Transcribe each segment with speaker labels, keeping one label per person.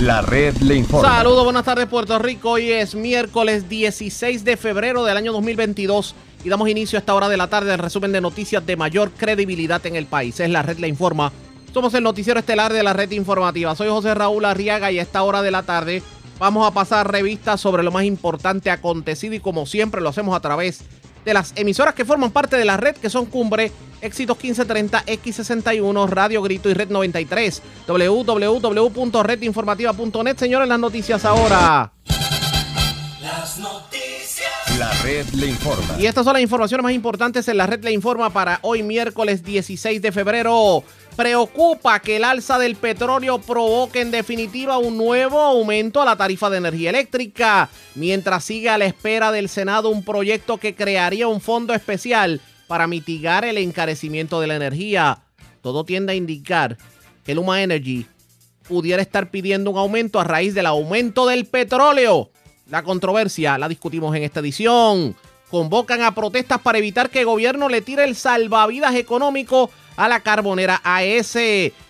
Speaker 1: La red le informa.
Speaker 2: Saludos, buenas tardes Puerto Rico. Hoy es miércoles 16 de febrero del año 2022 y damos inicio a esta hora de la tarde al resumen de noticias de mayor credibilidad en el país. Es la red le informa. Somos el noticiero estelar de la red informativa. Soy José Raúl Arriaga y a esta hora de la tarde vamos a pasar revistas sobre lo más importante acontecido y como siempre lo hacemos a través de las emisoras que forman parte de la red que son Cumbre Éxitos 1530, X61, Radio Grito y Red 93. www.redinformativa.net. Señores, las noticias ahora.
Speaker 1: Las noticias. La red le informa.
Speaker 2: Y estas son las informaciones más importantes en la red le informa para hoy miércoles 16 de febrero. Preocupa que el alza del petróleo provoque en definitiva un nuevo aumento a la tarifa de energía eléctrica, mientras sigue a la espera del Senado un proyecto que crearía un fondo especial para mitigar el encarecimiento de la energía. Todo tiende a indicar que Luma Energy pudiera estar pidiendo un aumento a raíz del aumento del petróleo. La controversia la discutimos en esta edición. Convocan a protestas para evitar que el gobierno le tire el salvavidas económico a la carbonera AS.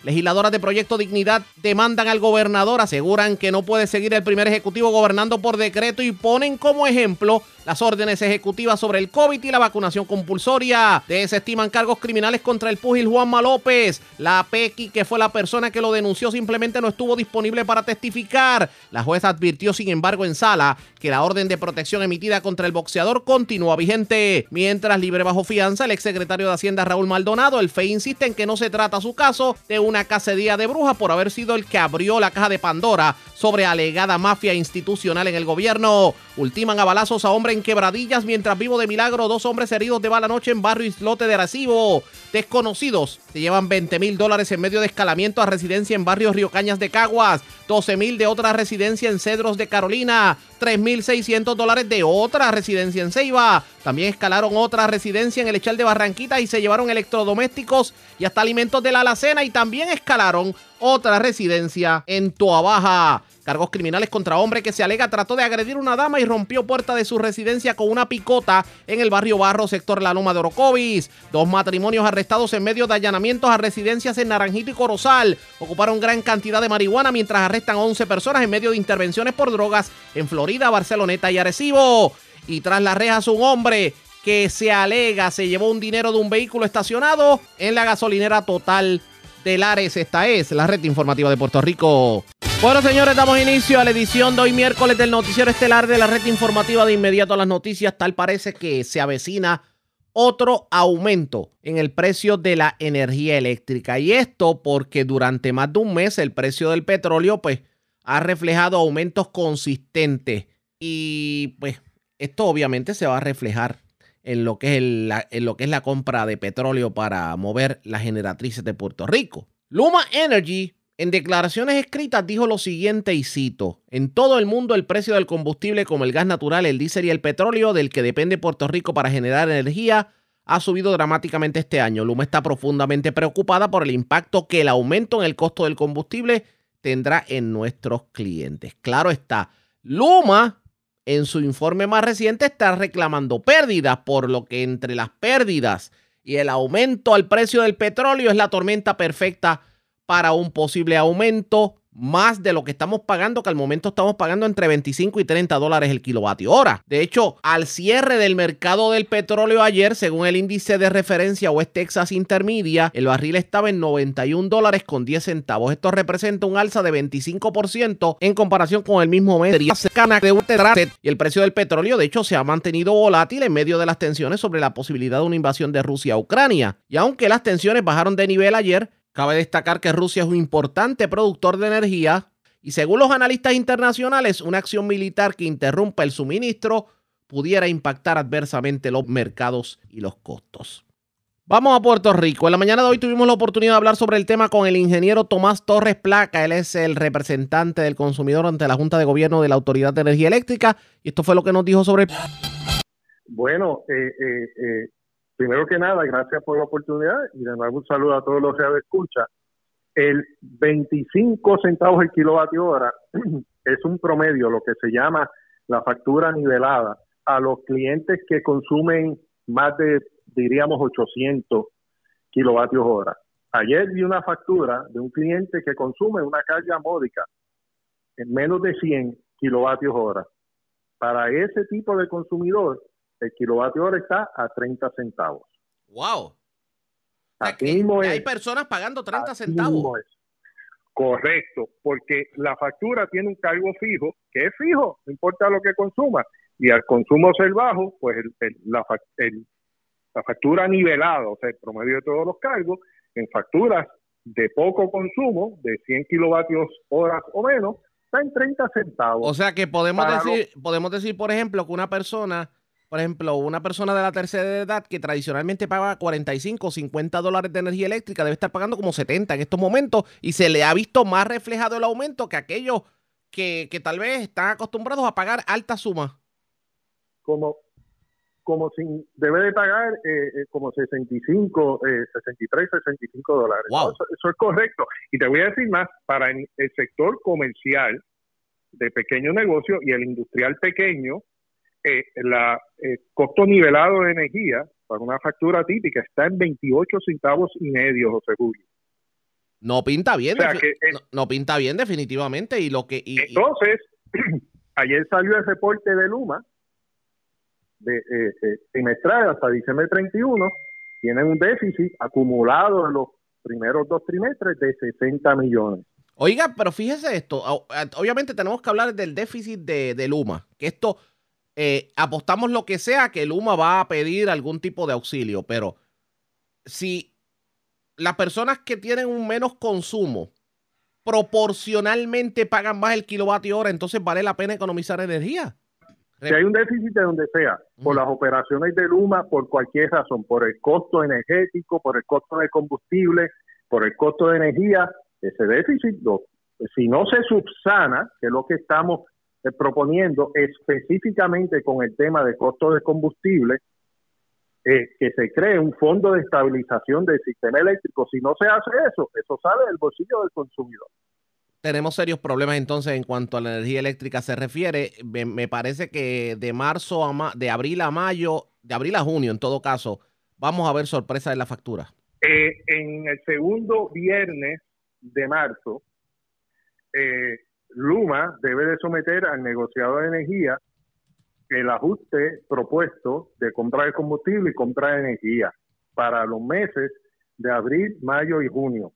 Speaker 2: Legisladoras de Proyecto Dignidad demandan al gobernador, aseguran que no puede seguir el primer ejecutivo gobernando por decreto y ponen como ejemplo las órdenes ejecutivas sobre el COVID y la vacunación compulsoria. Desestiman cargos criminales contra el púgil Juanma López. La PECI, que fue la persona que lo denunció, simplemente no estuvo disponible para testificar. La jueza advirtió, sin embargo, en sala que la orden de protección emitida contra el boxeador continúa vigente. Mientras libre bajo fianza, el exsecretario de Hacienda Raúl Maldonado, el FEI insiste en que no se trata su caso de una cacería de brujas por haber sido el que abrió la caja de Pandora sobre alegada mafia institucional en el gobierno. Ultiman a balazos a hombre en quebradillas mientras vivo de milagro. Dos hombres heridos de bala noche en barrio Islote de Arecibo. Desconocidos se llevan 20 mil dólares en medio de escalamiento a residencia en barrio Río Cañas de Caguas. 12 mil de otra residencia en Cedros de Carolina. 3.600 dólares de otra residencia en Ceiba. También escalaron otra residencia en el Echal de Barranquita y se llevaron electrodomésticos y hasta alimentos de la alacena. Y también escalaron otra residencia en Toabaja. Cargos criminales contra hombre que se alega trató de agredir una dama y rompió puerta de su residencia con una picota en el barrio Barro, sector La Loma de Orocovis. Dos matrimonios arrestados en medio de allanamientos a residencias en Naranjito y Corozal. Ocuparon gran cantidad de marihuana mientras arrestan a 11 personas en medio de intervenciones por drogas en Florida, Barceloneta y Arecibo. Y tras las rejas un hombre que se alega se llevó un dinero de un vehículo estacionado en la gasolinera total de Lares. Esta es la red informativa de Puerto Rico. Bueno, señores, damos inicio a la edición de hoy miércoles del noticiero estelar de la red informativa de inmediato a las noticias. Tal parece que se avecina otro aumento en el precio de la energía eléctrica. Y esto porque durante más de un mes el precio del petróleo pues ha reflejado aumentos consistentes. Y pues esto obviamente se va a reflejar en lo que es, la, en lo que es la compra de petróleo para mover las generatrices de Puerto Rico. Luma Energy en declaraciones escritas dijo lo siguiente y cito, en todo el mundo el precio del combustible como el gas natural, el diésel y el petróleo del que depende Puerto Rico para generar energía ha subido dramáticamente este año. Luma está profundamente preocupada por el impacto que el aumento en el costo del combustible tendrá en nuestros clientes. Claro está, Luma en su informe más reciente está reclamando pérdidas, por lo que entre las pérdidas y el aumento al precio del petróleo es la tormenta perfecta para un posible aumento más de lo que estamos pagando, que al momento estamos pagando entre 25 y 30 dólares el kilovatio hora. De hecho, al cierre del mercado del petróleo ayer, según el índice de referencia West Texas Intermedia, el barril estaba en 91 dólares con 10 centavos. Esto representa un alza de 25% en comparación con el mismo mes y el precio del petróleo, de hecho, se ha mantenido volátil en medio de las tensiones sobre la posibilidad de una invasión de Rusia a Ucrania. Y aunque las tensiones bajaron de nivel ayer, Cabe destacar que Rusia es un importante productor de energía y según los analistas internacionales, una acción militar que interrumpa el suministro pudiera impactar adversamente los mercados y los costos. Vamos a Puerto Rico. En la mañana de hoy tuvimos la oportunidad de hablar sobre el tema con el ingeniero Tomás Torres Placa. Él es el representante del consumidor ante la Junta de Gobierno de la Autoridad de Energía Eléctrica. Y esto fue lo que nos dijo sobre...
Speaker 3: Bueno, eh, eh, eh primero que nada, gracias por la oportunidad y de nuevo un saludo a todos los que escucha. El 25 centavos el kilovatio hora es un promedio, lo que se llama la factura nivelada a los clientes que consumen más de, diríamos, 800 kilovatios hora. Ayer vi una factura de un cliente que consume una carga módica en menos de 100 kilovatios hora. Para ese tipo de consumidor, el kilovatio hora está a 30 centavos.
Speaker 2: ¡Wow! hay personas pagando 30 centavos.
Speaker 3: Correcto, porque la factura tiene un cargo fijo, que es fijo, no importa lo que consuma, y al consumo ser bajo, pues la, la factura nivelada, o sea, el promedio de todos los cargos, en facturas de poco consumo, de 100 kilovatios horas o menos, está en 30 centavos.
Speaker 2: O sea que podemos decir, podemos decir, por ejemplo, que una persona, por ejemplo, una persona de la tercera edad que tradicionalmente paga 45 o 50 dólares de energía eléctrica debe estar pagando como 70 en estos momentos y se le ha visto más reflejado el aumento que aquellos que, que tal vez están acostumbrados a pagar altas sumas.
Speaker 3: Como, como sin, debe de pagar eh, eh como 65, eh, 63, 65 dólares. Eso, es correcto. Y te voy a decir más, para el, sector comercial de pequeño negocio y el industrial pequeño, eh, la eh, costo nivelado de energía para una factura típica está en 28 centavos y medio, José Julio.
Speaker 2: No pinta bien, no, pinta bien definitivamente y lo que
Speaker 3: entonces ayer salió el reporte de Luma de, eh, eh, trimestral hasta diciembre 31 tienen un déficit acumulado en los primeros dos trimestres de 60 millones.
Speaker 2: Oiga, pero fíjese esto, obviamente tenemos que hablar del déficit de, Luma, que esto eh, apostamos lo que sea que Luma va a pedir algún tipo de auxilio, pero si las personas que tienen un menos consumo proporcionalmente pagan más el kilovatio hora, entonces vale la pena economizar energía.
Speaker 3: Si hay un déficit de donde sea, por las operaciones de Luma, por cualquier razón, por el costo energético, por el costo de combustible, por el costo de energía, ese déficit, si no se subsana, que es lo que estamos proponiendo específicamente con el tema de costo de combustible, eh, que se cree un fondo de estabilización del sistema eléctrico. Si no se hace eso, eso sale del bolsillo del consumidor
Speaker 2: tenemos serios problemas entonces en cuanto a la energía eléctrica se refiere. Me, parece que de marzo a de abril a mayo, de abril a junio en todo caso, vamos a ver sorpresas en la factura.
Speaker 3: Eh, en el segundo viernes de marzo, eh, Luma debe de someter al negociado de energía el ajuste propuesto de compra de combustible y compra de energía para los meses de abril, mayo y junio.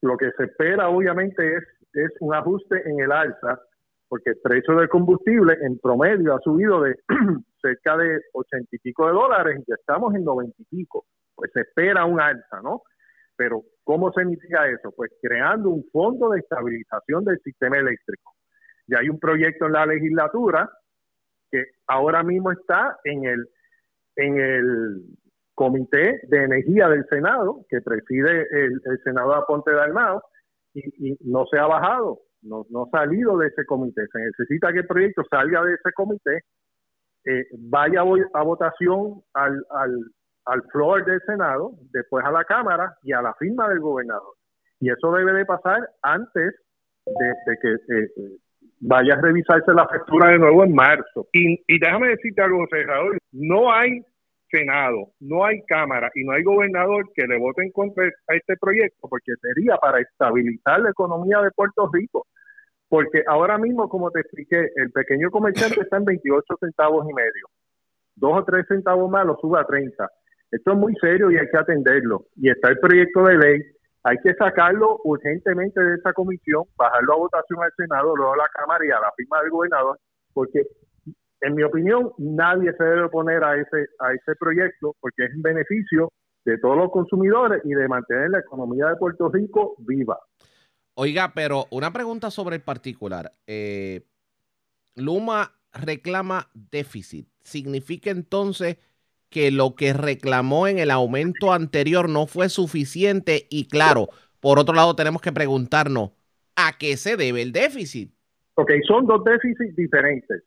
Speaker 3: Lo que se espera obviamente es es un ajuste en el alza, porque el precio del combustible en promedio ha subido de cerca de ochenta y pico de dólares, ya estamos en noventa y pico, pues se espera un alza, ¿no? Pero ¿cómo se significa eso? Pues creando un fondo de estabilización del sistema eléctrico. Ya hay un proyecto en la legislatura que ahora mismo está en el en el Comité de Energía del Senado, que preside el, el senador Aponte Dalmao, y, no se ha bajado, no, no ha salido de ese comité. Se necesita que el proyecto salga de ese comité, eh, vaya a votación al, al, al floor del Senado, después a la Cámara y a la firma del gobernador. Y eso debe de pasar antes de, que eh, vaya a revisarse la factura de nuevo en marzo. Y, déjame decirte algo, Raúl, no hay Senado, no hay Cámara y no hay gobernador que le vote en contra a este proyecto porque sería para estabilizar la economía de Puerto Rico. Porque ahora mismo, como te expliqué, el pequeño comerciante está en 28 centavos y medio. Dos o tres centavos más lo sube a 30. Esto es muy serio y hay que atenderlo. Y está el proyecto de ley. Hay que sacarlo urgentemente de esa comisión, bajarlo a votación al Senado, luego a la Cámara y a la firma del gobernador, porque en mi opinión, nadie se debe oponer a ese, a ese proyecto porque es en beneficio de todos los consumidores y de mantener la economía de Puerto Rico viva.
Speaker 2: Oiga, pero una pregunta sobre el particular. Eh, Luma reclama déficit. ¿Significa entonces que lo que reclamó en el aumento anterior no fue suficiente? Y claro, por otro lado tenemos que preguntarnos, ¿a qué se debe el déficit?
Speaker 3: Ok, son dos déficits diferentes.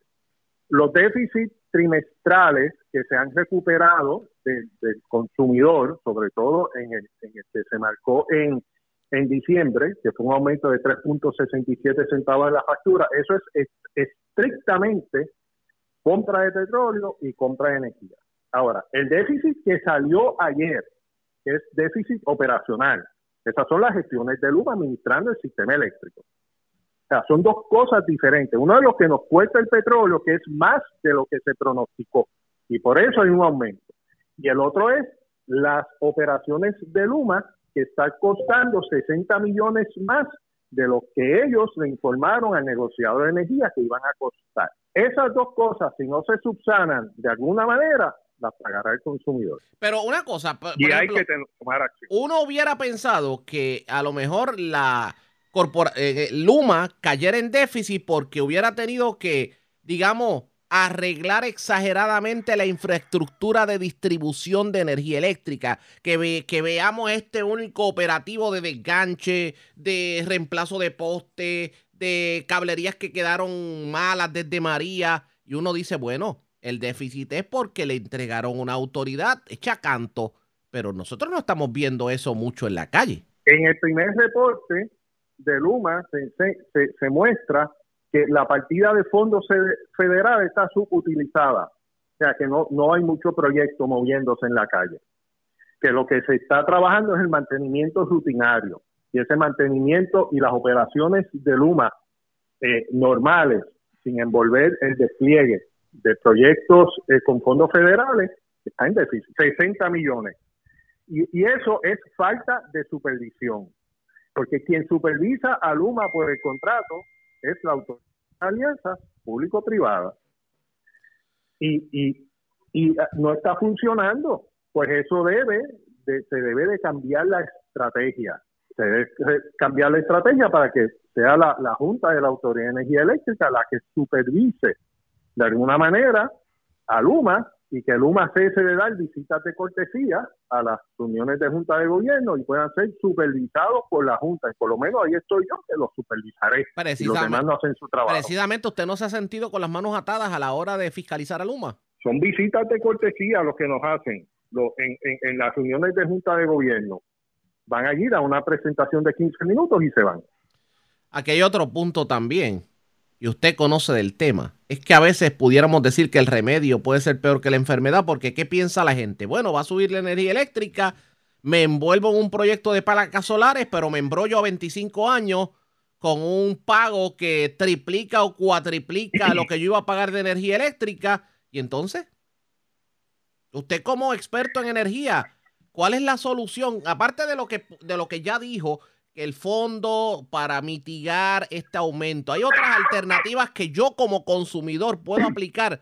Speaker 3: Los déficits trimestrales que se han recuperado del, consumidor, sobre todo en el, que se marcó en, en diciembre, que fue un aumento de 3.67 centavos de la factura, eso es, estrictamente compra de petróleo y compra de energía. Ahora, el déficit que salió ayer es déficit operacional. Esas son las gestiones de luz administrando el sistema eléctrico. sea, son dos cosas diferentes. Uno es lo que nos cuesta el petróleo, que es más de lo que se pronosticó, y por eso hay un aumento. Y el otro es las operaciones de Luma, que están costando 60 millones más de lo que ellos le informaron al negociador de energía que iban a costar. Esas dos cosas, si no se subsanan de alguna manera, las pagará el consumidor.
Speaker 2: Pero una cosa,
Speaker 3: y hay que tomar acción.
Speaker 2: Uno hubiera pensado que a lo mejor la eh, eh, Luma cayera en déficit porque hubiera tenido que, digamos, arreglar exageradamente la infraestructura de distribución de energía eléctrica, que, que veamos este único operativo de desganche, de reemplazo de poste, de cablerías que quedaron malas desde María, y uno dice, bueno, el déficit es porque le entregaron una autoridad. Hecha canto, pero nosotros no estamos viendo eso mucho en la calle.
Speaker 3: En el primer reporte de Luma se muestra que la partida de fondos federal está subutilizada, o sea que no, no hay mucho proyecto moviéndose en la calle, que lo que se está trabajando es el mantenimiento rutinario. Y ese mantenimiento y las operaciones de Luma eh, normales, sin envolver el despliegue de proyectos eh, con fondos federales, está en déficit, 60 millones. Y, y eso es falta de supervisión, porque quien supervisa a Luma por el contrato es la autoridad alianza público-privada y, y, y ah, no está funcionando, pues eso debe, de, se debe de cambiar la estrategia, se debe cambiar la estrategia para que sea la, la Junta de la Autoridad de Energía Eléctrica la que supervise de alguna manera a Luma y que Luma cese de dar visitas de cortesía a las uniones de junta de gobierno y puedan ser supervisados por la junta. Y por lo menos ahí estoy yo que los supervisaré. Y los demás no hacen su trabajo.
Speaker 2: Precisamente usted no se ha sentido con las manos atadas a la hora de fiscalizar a Luma.
Speaker 3: Son visitas de cortesía los que nos hacen en, en, las reuniones de junta de gobierno. Van a ir a una presentación de 15 minutos y se van.
Speaker 2: Aquí hay otro punto también y usted conoce del tema, es que a veces pudiéramos decir que el remedio puede ser peor que la enfermedad, porque ¿qué piensa la gente? Bueno, va a subir la energía eléctrica, me envuelvo en un proyecto de placas solares, pero me embrollo a 25 años con un pago que triplica o cuatriplica lo que yo iba a pagar de energía eléctrica. Y entonces, usted como experto en energía, ¿cuál es la solución? Aparte de lo que, de lo que ya dijo, el fondo para mitigar este aumento? ¿Hay otras alternativas que yo como consumidor puedo aplicar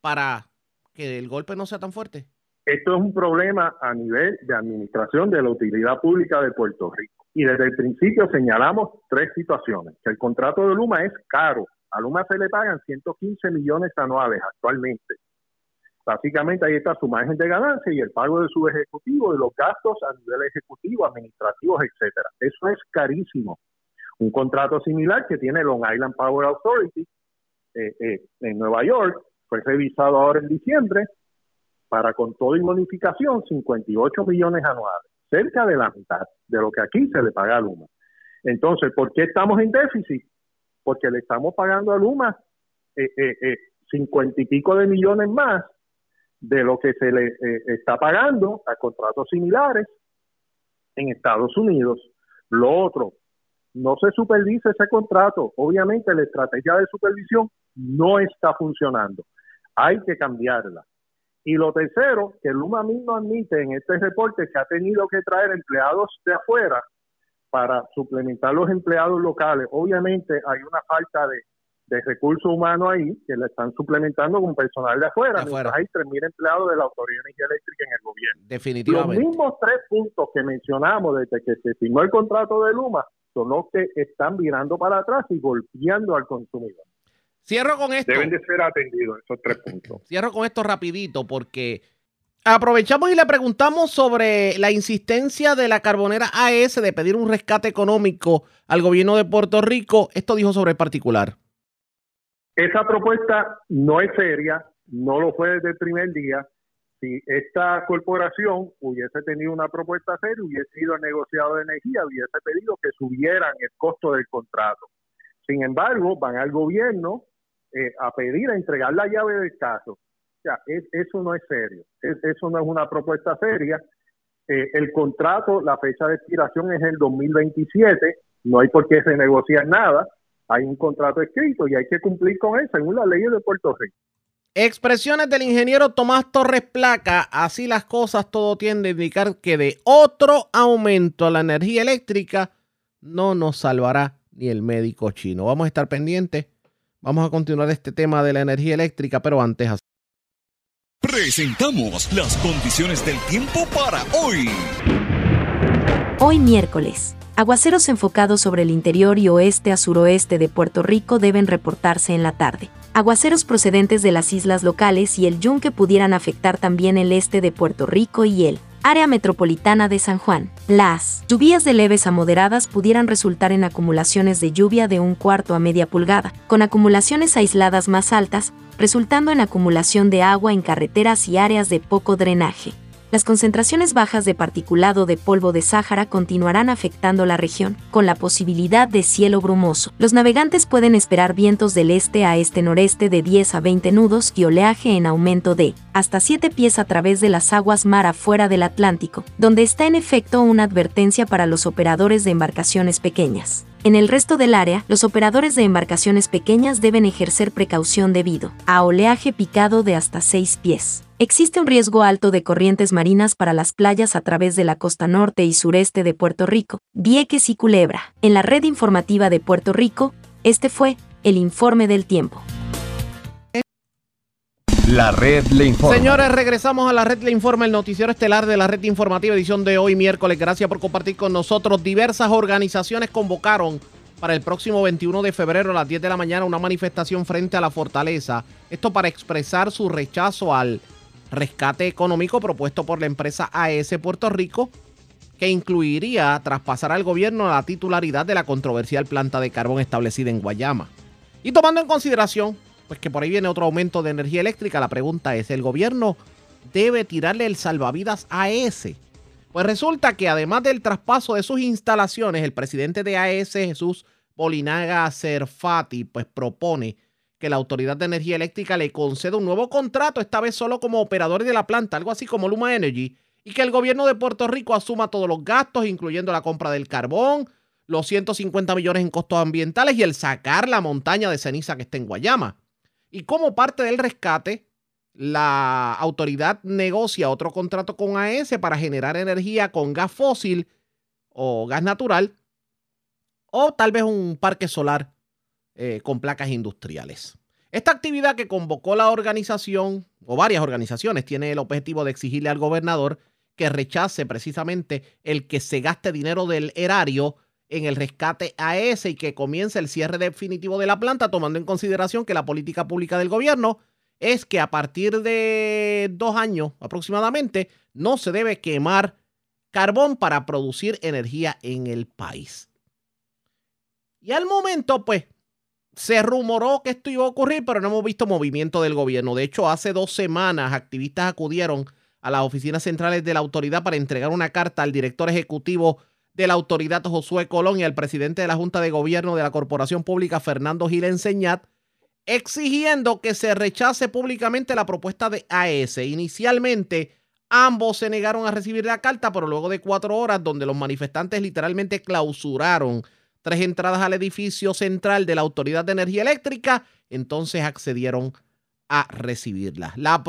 Speaker 2: para que el golpe no sea tan fuerte?
Speaker 3: Esto es un problema a nivel de administración de la utilidad pública de Puerto Rico. Y desde el principio señalamos tres situaciones. Que el contrato de Luma es caro. A Luma se le pagan 115 millones anuales actualmente. Básicamente ahí está su margen de ganancia y el pago de su ejecutivo y los gastos a nivel ejecutivo, administrativos, etcétera. Eso es carísimo. Un contrato similar que tiene Long Island Power Authority eh, eh, en Nueva York fue revisado ahora en diciembre para con todo y bonificación 58 millones anuales, cerca de la mitad de lo que aquí se le paga a Luma. Entonces, ¿por qué estamos en déficit? Porque le estamos pagando a Luma eh, eh, 50 y pico de millones más de lo que se le eh, está pagando a contratos similares en Estados Unidos. Lo otro, no se supervisa ese contrato. Obviamente la estrategia de supervisión no está funcionando. Hay que cambiarla. Y lo tercero, que Luma mismo admite en este reporte que ha tenido que traer empleados de afuera para suplementar los empleados locales. Obviamente hay una falta de de recursos humanos ahí que le están suplementando con personal de afuera, afuera. hay 3.000 empleados de la Autoridad de Energía Eléctrica en el gobierno.
Speaker 2: Definitivamente.
Speaker 3: Los mismos tres puntos que mencionamos desde que se firmó el contrato de Luma son los que están mirando para atrás y golpeando al consumidor.
Speaker 2: Cierro con esto.
Speaker 3: Deben de ser atendidos esos tres puntos.
Speaker 2: Cierro con esto rapidito porque aprovechamos y le preguntamos sobre la insistencia de la carbonera AES de pedir un rescate económico al gobierno de Puerto Rico. Esto dijo sobre el particular.
Speaker 3: Esa propuesta no es seria, no lo fue desde el primer día. Si esta corporación hubiese tenido una propuesta seria, hubiese ido al negociado de energía, hubiese pedido que subieran el costo del contrato. Sin embargo, van al gobierno eh, a pedir a entregar la llave del caso. O sea, eso no es serio, eso no es una propuesta seria. Eh, el contrato, la fecha de expiración es el 2027, no hay por qué renegociar nada hay un contrato escrito y hay que cumplir con él según las leyes de Puerto Rico.
Speaker 2: Expresiones del ingeniero Tomás Torres Placa, así las cosas todo tiende a indicar que de otro aumento a la energía eléctrica no nos salvará ni el médico chino. Vamos a estar pendientes, vamos a continuar este tema de la energía eléctrica, pero antes...
Speaker 1: Presentamos las condiciones del tiempo para hoy.
Speaker 4: Hoy miércoles. Aguaceros enfocados sobre el interior y oeste a suroeste de Puerto Rico deben reportarse en la tarde. Aguaceros procedentes de las islas locales y el yunque pudieran afectar también el este de Puerto Rico y el área metropolitana de San Juan. Las lluvias de leves a moderadas pudieran resultar en acumulaciones de lluvia de un cuarto a media pulgada, con acumulaciones aisladas más altas, resultando en acumulación de agua en carreteras y áreas de poco drenaje las concentraciones bajas de particulado de polvo de Sáhara continuarán afectando la región, con la posibilidad de cielo brumoso. Los navegantes pueden esperar vientos del este a este-noreste de 10 a 20 nudos y oleaje en aumento de hasta 7 pies a través de las aguas mar afuera del Atlántico, donde está en efecto una advertencia para los operadores de embarcaciones pequeñas. En el resto del área, los operadores de embarcaciones pequeñas deben ejercer precaución debido a oleaje picado de hasta 6 pies. Existe un riesgo alto de corrientes marinas para las playas a través de la costa norte y sureste de Puerto Rico, Vieques y Culebra. En la red informativa de Puerto Rico, este fue el informe del tiempo.
Speaker 1: La red le informa.
Speaker 2: Señores, regresamos a la red le informa, el noticiero estelar de la red informativa, edición de hoy miércoles. Gracias por compartir con nosotros. Diversas organizaciones convocaron para el próximo 21 de febrero a las 10 de la mañana una manifestación frente a la fortaleza. Esto para expresar su rechazo al rescate económico propuesto por la empresa AES Puerto Rico, que incluiría traspasar al gobierno la titularidad de la controversial planta de carbón establecida en Guayama. Y tomando en consideración pues que por ahí viene otro aumento de energía eléctrica, la pregunta es, ¿el gobierno debe tirarle el salvavidas a AES? Pues resulta que además del traspaso de sus instalaciones, el presidente de AES, Jesús Bolinaga Cerfati, pues propone que la Autoridad de Energía Eléctrica le conceda un nuevo contrato, esta vez solo como operador de la planta, algo así como Luma Energy, y que el gobierno de Puerto Rico asuma todos los gastos, incluyendo la compra del carbón, los 150 millones en costos ambientales y el sacar la montaña de ceniza que está en Guayama. Y como parte del rescate, la autoridad negocia otro contrato con AES para generar energía con gas fósil o gas natural, o tal vez un parque solar eh, con placas industriales. Esta actividad que convocó la organización, o varias organizaciones, tiene el objetivo de exigirle al gobernador que rechace precisamente el que se gaste dinero del erario en el rescate a ese y que comience el cierre definitivo de la planta, tomando en consideración que la política pública del gobierno es que a partir de dos años aproximadamente no se debe quemar carbón para producir energía en el país. Y al momento, pues, se rumoró que esto iba a ocurrir, pero no hemos visto movimiento del gobierno. De hecho, hace dos semanas activistas acudieron a las oficinas centrales de la autoridad para entregar una carta al director ejecutivo de la autoridad Josué Colón y al presidente de la Junta de Gobierno de la Corporación Pública Fernando Gil Enseñat, exigiendo que se rechace públicamente la propuesta de AES. Inicialmente, ambos se negaron a recibir la carta, pero luego de cuatro horas, donde los manifestantes literalmente clausuraron tres entradas al edificio central de la Autoridad de Energía Eléctrica, entonces accedieron a recibirla. La,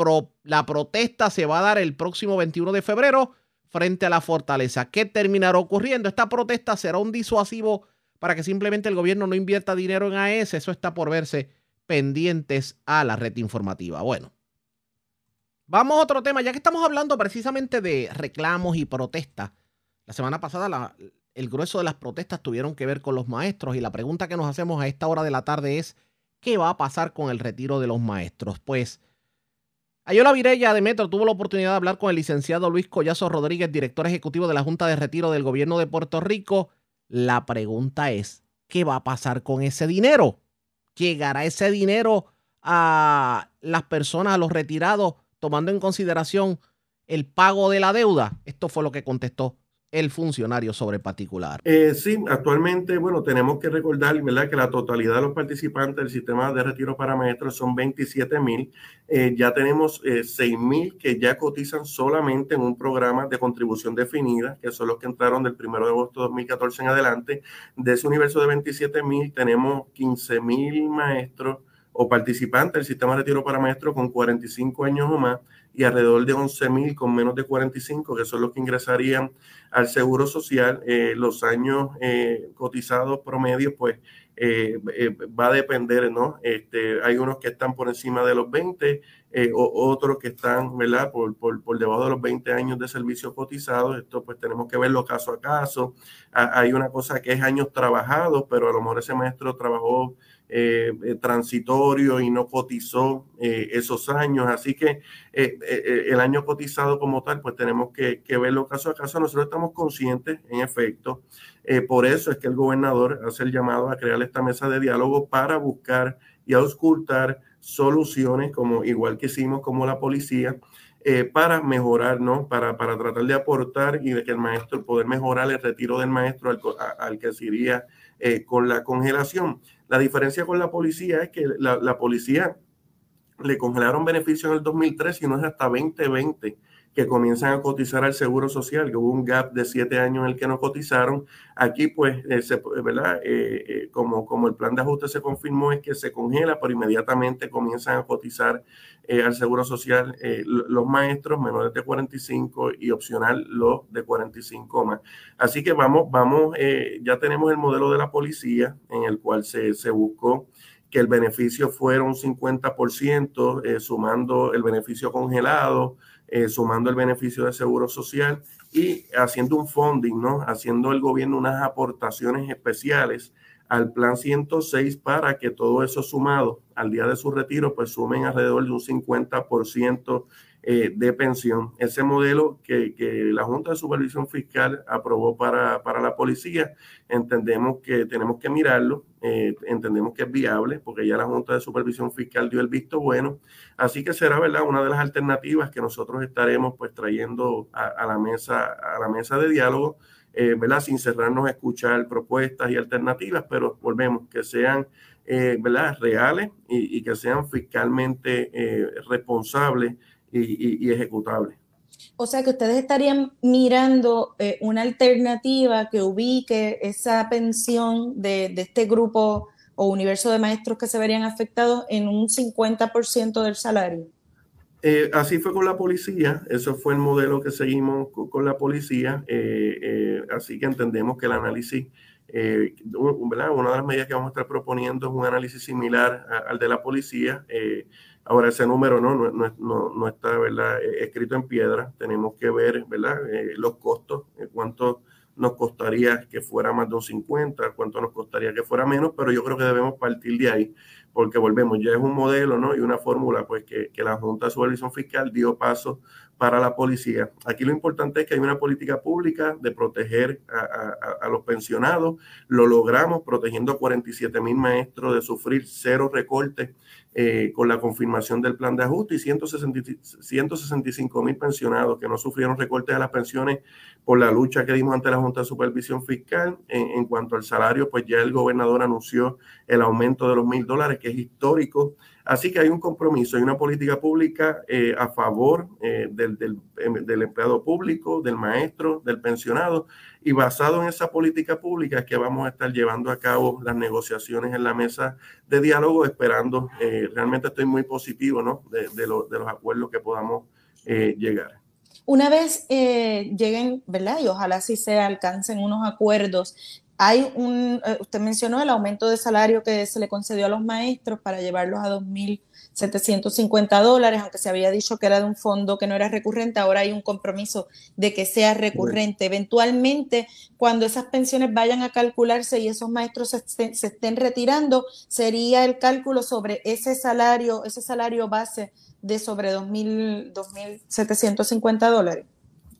Speaker 2: la protesta se va a dar el próximo 21 de febrero frente a la fortaleza. ¿Qué terminará ocurriendo? Esta protesta será un disuasivo para que simplemente el gobierno no invierta dinero en AES. Eso está por verse pendientes a la red informativa. Bueno, vamos a otro tema. Ya que estamos hablando precisamente de reclamos y protestas, la semana pasada el grueso de las protestas tuvieron que ver con los maestros y la pregunta que nos hacemos a esta hora de la tarde es, ¿qué va a pasar con el retiro de los maestros? Pues Ayola Virella de Metro tuvo la oportunidad de hablar con el licenciado Luis Collazo Rodríguez, director ejecutivo de la Junta de Retiro del Gobierno de Puerto Rico. La pregunta es, ¿qué va a pasar con ese dinero? ¿Llegará ese dinero a las personas, a los retirados, tomando en consideración el pago de la deuda? Esto fue lo que contestó el funcionario sobre particular.
Speaker 5: Eh, sí, actualmente, bueno, tenemos que recordar, ¿verdad?, que la totalidad de los participantes del sistema de retiro para maestros son 27 mil. Eh, ya tenemos eh, 6 mil que ya cotizan solamente en un programa de contribución definida, que son los que entraron del 1 de agosto de 2014 en adelante. De ese universo de 27 mil, tenemos 15 mil maestros o participantes del sistema de retiro para maestros con 45 años o más y alrededor de 11 mil con menos de 45, que son los que ingresarían al Seguro Social. Eh, los años eh, cotizados promedios, pues eh, va a depender, ¿no? Este, hay unos que están por encima de los 20, o, otros que están, ¿verdad? Por, por, por, debajo de los 20 años de servicio cotizado. Esto pues tenemos que verlo caso a caso. hay una cosa que es años trabajados, pero a lo mejor ese maestro trabajó eh, eh, transitorio y no cotizó eh, esos años. Así que el año cotizado como tal, pues tenemos que, verlo caso a caso. Nosotros estamos conscientes, en efecto, por eso es que el gobernador hace el llamado a crear esta mesa de diálogo para buscar y auscultar soluciones, como igual que hicimos como la policía, para mejorar, ¿no? Para, tratar de aportar y de que el maestro, poder mejorar el retiro del maestro al que se iría con la congelación. La diferencia con la policía es que la, policía le congelaron beneficios en el 2003 y no es hasta 2020 que comienzan a cotizar al Seguro Social, que hubo un gap de siete años en el que no cotizaron. Aquí, pues, eh, ¿verdad? Eh, eh, como, como el plan de ajuste se confirmó, es que se congela, pero inmediatamente comienzan a cotizar al Seguro Social los maestros menores de 45 y opcional los de 45 más. Así que vamos, vamos, ya tenemos el modelo de la policía en el cual se, se buscó que el beneficio fuera un 50%, sumando el beneficio congelado, eh, sumando el beneficio de seguro social y haciendo un funding, ¿no? Haciendo el gobierno unas aportaciones especiales al plan 106 para que todo eso sumado al día de su retiro, pues sumen alrededor de un 50% eh, de pensión. Ese modelo que, la Junta de Supervisión Fiscal aprobó para, la policía, entendemos que tenemos que mirarlo, eh, entendemos que es viable, porque ya la Junta de Supervisión Fiscal dio el visto bueno. Así que será, ¿verdad?, una de las alternativas que nosotros estaremos pues trayendo a, la, mesa, a la mesa de diálogo. Eh, ¿verdad? Sin cerrarnos a escuchar propuestas y alternativas, pero volvemos, que sean ¿verdad? reales y, que sean fiscalmente responsables y, ejecutable.
Speaker 6: O sea que ustedes estarían mirando eh, una alternativa que ubique esa pensión de, este grupo o universo de maestros que se verían afectados en un 50% del salario.
Speaker 5: Eh, así fue con la policía, eso fue el modelo que seguimos con, la policía, eh, así que entendemos que el análisis, una de las medidas que vamos a estar proponiendo es un análisis similar al de la policía. Ahora ese número no, no, no, no está. Eh, escrito en piedra, tenemos que ver ¿verdad? Eh, los costos, eh, cuánto nos costaría que fuera más de un 50, cuánto nos costaría que fuera menos, pero yo creo que debemos partir de ahí, porque volvemos, ya es un modelo ¿no? y una fórmula pues que, la Junta de Supervisión Fiscal dio paso para la policía. Aquí lo importante es que hay una política pública de proteger a, los pensionados. Lo logramos protegiendo a 47 mil maestros de sufrir cero recortes eh, con la confirmación del plan de ajuste y 165 mil pensionados que no sufrieron recortes de las pensiones por la lucha que dimos ante la Junta de Supervisión Fiscal. En, en cuanto al salario, pues ya el gobernador anunció el aumento de los mil dólares, que es histórico. Así que hay un compromiso, hay una política pública eh, a favor eh, del, em, del, empleado público, del maestro, del pensionado, y basado en esa política pública es que vamos a estar llevando a cabo las negociaciones en la mesa de diálogo, esperando, eh, realmente estoy muy positivo ¿no? de, de, los acuerdos que podamos llegar.
Speaker 6: Una vez lleguen, ¿verdad? Y ojalá sí se alcancen unos acuerdos hay un, eh, usted mencionó el aumento de salario que se le concedió a los maestros para llevarlos a 2.750 dólares, aunque se había dicho que era de un fondo que no era recurrente, ahora hay un compromiso de que sea recurrente. Eventualmente, cuando esas pensiones vayan a calcularse y esos maestros se estén, retirando, sería el cálculo sobre ese salario, ese salario base de sobre 2.750 dólares.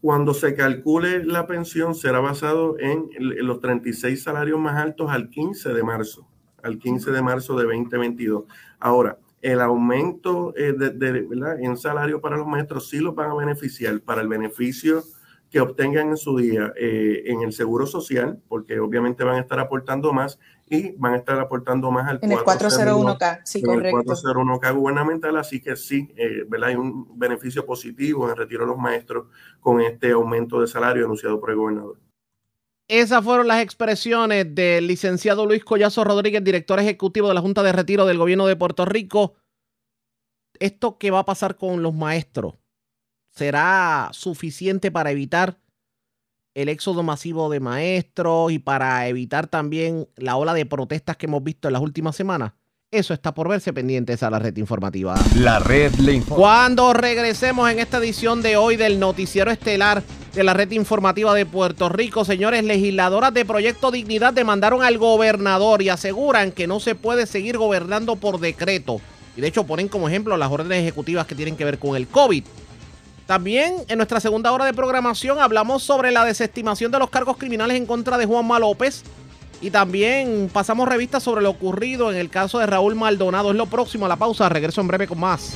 Speaker 5: Cuando se calcule la pensión será basado en los 36 salarios más altos al 15 de marzo, al 15 de marzo de 2022. Ahora, el aumento eh, de, en salario para los maestros sí los van a beneficiar para el beneficio que obtengan en su día eh, en el seguro social, porque obviamente van a estar aportando más y van a estar aportando más al
Speaker 6: en el 401K, sí, correcto.
Speaker 5: El 401K gubernamental, así que sí, eh, ¿verdad? hay un beneficio positivo en el retiro de los maestros con este aumento de salario anunciado por el gobernador.
Speaker 2: Esas fueron las expresiones del licenciado Luis Collazo Rodríguez, director ejecutivo de la Junta de Retiro del Gobierno de Puerto Rico. ¿Esto qué va a pasar con los maestros? ¿Será suficiente para evitar el éxodo masivo de maestros y para evitar también la ola de protestas que hemos visto en las últimas semanas? Eso está por verse pendientes a la red informativa.
Speaker 1: La red le informa.
Speaker 2: Cuando regresemos en esta edición de hoy del noticiero estelar de la red informativa de Puerto Rico, señores legisladoras de Proyecto Dignidad demandaron al gobernador y aseguran que no se puede seguir gobernando por decreto. Y de hecho ponen como ejemplo las órdenes ejecutivas que tienen que ver con el COVID. También en nuestra segunda hora de programación hablamos sobre la desestimación de los cargos criminales en contra de Juanma López y también pasamos revista sobre lo ocurrido en el caso de Raúl Maldonado. Es lo próximo a la pausa. Regreso en breve con más.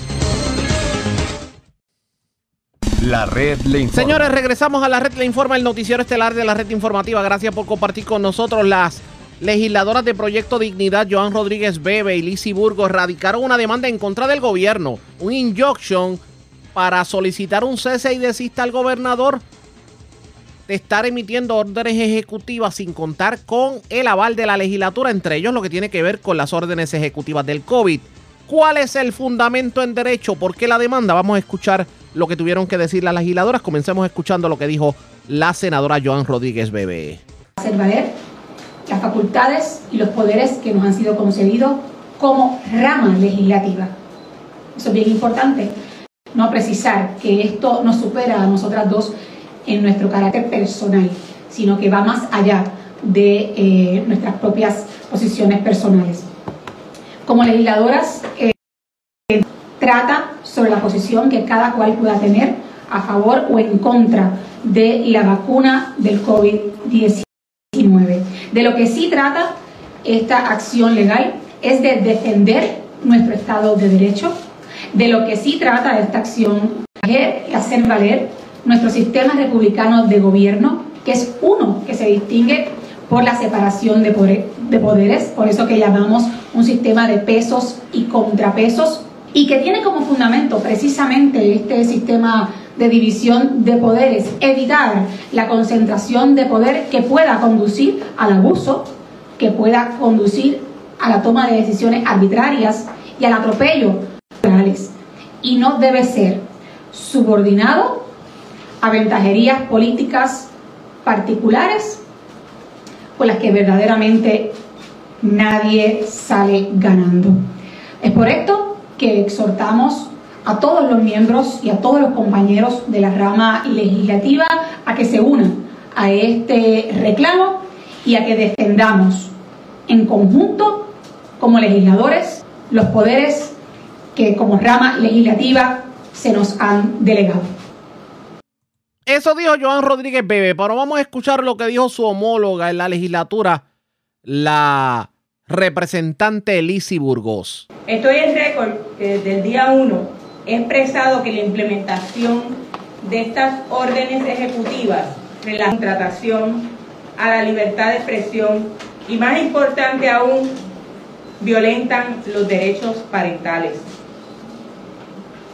Speaker 1: La red le informa.
Speaker 2: Señores, regresamos a la red le informa, el noticiero estelar de la red informativa. Gracias por compartir con nosotros las legisladoras de Proyecto Dignidad, Joan Rodríguez Bebe y Lizzie Burgos, radicaron una demanda en contra del gobierno, un injunction para solicitar un cese y desista al gobernador de estar emitiendo órdenes ejecutivas sin contar con el aval de la legislatura, entre ellos lo que tiene que ver con las órdenes ejecutivas del COVID. ¿Cuál es el fundamento en derecho? ¿Por qué la demanda? Vamos a escuchar lo que tuvieron que decir las legisladoras. Comencemos escuchando lo que dijo la senadora Joan Rodríguez Bebe.
Speaker 7: Hacer las facultades y los poderes que nos han sido concedidos como rama legislativa. Eso es bien importante. No precisar que esto nos supera a nosotras dos en nuestro carácter personal, sino que va más allá de eh, nuestras propias posiciones personales. Como legisladoras, eh, trata sobre la posición que cada cual pueda tener a favor o en contra de la vacuna del COVID-19. De lo que sí trata esta acción legal es de defender nuestro Estado de Derecho. De lo que sí trata esta acción es hacer valer nuestro sistema republicano de gobierno, que es uno que se distingue por la separación de, poderes, por eso que llamamos un sistema de pesos y contrapesos, y que tiene como fundamento precisamente este sistema de división de poderes, evitar la concentración de poder que pueda conducir al abuso, que pueda conducir a la toma de decisiones arbitrarias y al atropello y no debe ser subordinado a ventajerías políticas particulares con las que verdaderamente nadie sale ganando. Es por esto que exhortamos a todos los miembros y a todos los compañeros de la rama legislativa a que se unan a este reclamo y a que defendamos en conjunto como legisladores los poderes que como rama legislativa se nos han delegado.
Speaker 2: Eso dijo Joan Rodríguez Bebe, pero vamos a escuchar lo que dijo su homóloga en la legislatura, la representante Elisi Burgos.
Speaker 8: Estoy en récord que desde el día 1 he expresado que la implementación de estas órdenes ejecutivas de la contratación a la libertad de expresión y más importante aún, violentan los derechos parentales.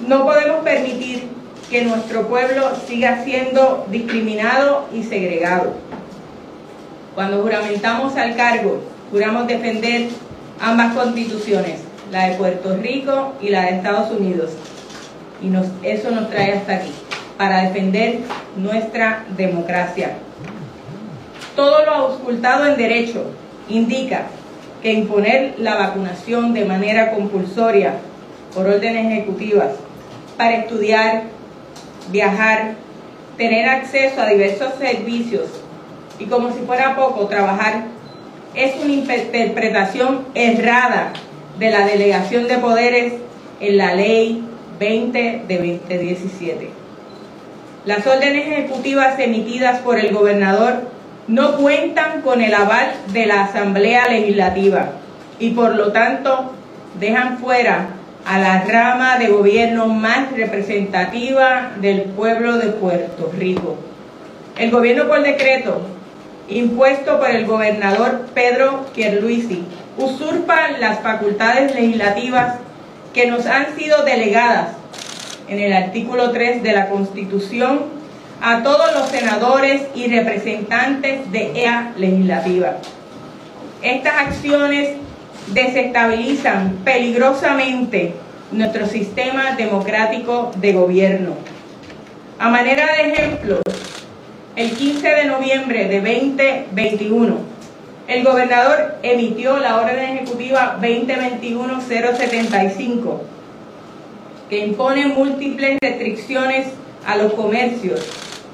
Speaker 8: No podemos permitir que nuestro pueblo siga siendo discriminado y segregado. Cuando juramentamos al cargo, juramos defender ambas constituciones, la de Puerto Rico y la de Estados Unidos. Y eso nos trae hasta aquí, para defender nuestra democracia. Todo lo auscultado en derecho indica que imponer la vacunación de manera compulsoria por órdenes ejecutivas para estudiar, viajar, tener acceso a diversos servicios y como si fuera poco, trabajar es una interpretación errada de la delegación de poderes en la ley 20 de 2017. Las órdenes ejecutivas emitidas por el gobernador no cuentan con el aval de la Asamblea Legislativa y por lo tanto dejan fuera a la rama de gobierno más representativa del pueblo de Puerto Rico. el gobierno por decreto, impuesto por el gobernador Pedro Pierluisi, usurpa las facultades legislativas que nos han sido delegadas en el artículo 3 de la Constitución a todos los senadores y representantes de EA legislativa. Estas acciones desestabilizan peligrosamente nuestro sistema democrático de gobierno. A manera de ejemplo, el 15 de noviembre de 2021, el gobernador emitió la orden ejecutiva 2021-075, que impone múltiples restricciones a los comercios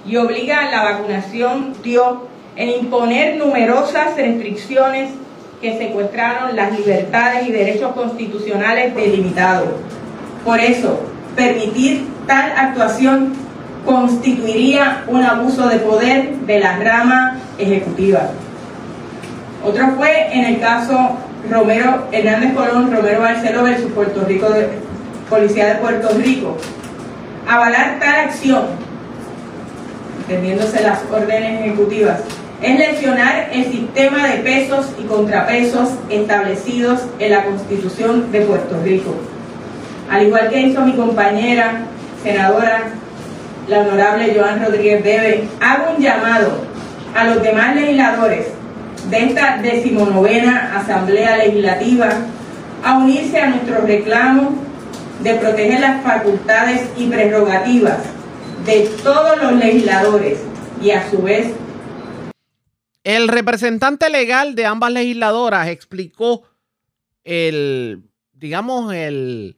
Speaker 8: y obliga a la vacunación, dio en imponer numerosas restricciones que secuestraron las libertades y derechos constitucionales delimitados. Por eso, permitir tal actuación constituiría un abuso de poder de la rama ejecutiva. Otro fue en el caso Romero Hernández Colón, Romero Barceló versus Puerto Rico, de, Policía de Puerto Rico. Avalar tal acción, entendiéndose las órdenes ejecutivas, es lesionar el sistema de pesos y contrapesos establecidos en la Constitución de Puerto Rico. Al igual que hizo mi compañera senadora, la honorable Joan Rodríguez Bebe, hago un llamado a los demás legisladores de esta decimonovena Asamblea Legislativa a unirse a nuestro reclamo de proteger las facultades y prerrogativas de todos los legisladores y a su vez
Speaker 2: el representante legal de ambas legisladoras explicó el, digamos, el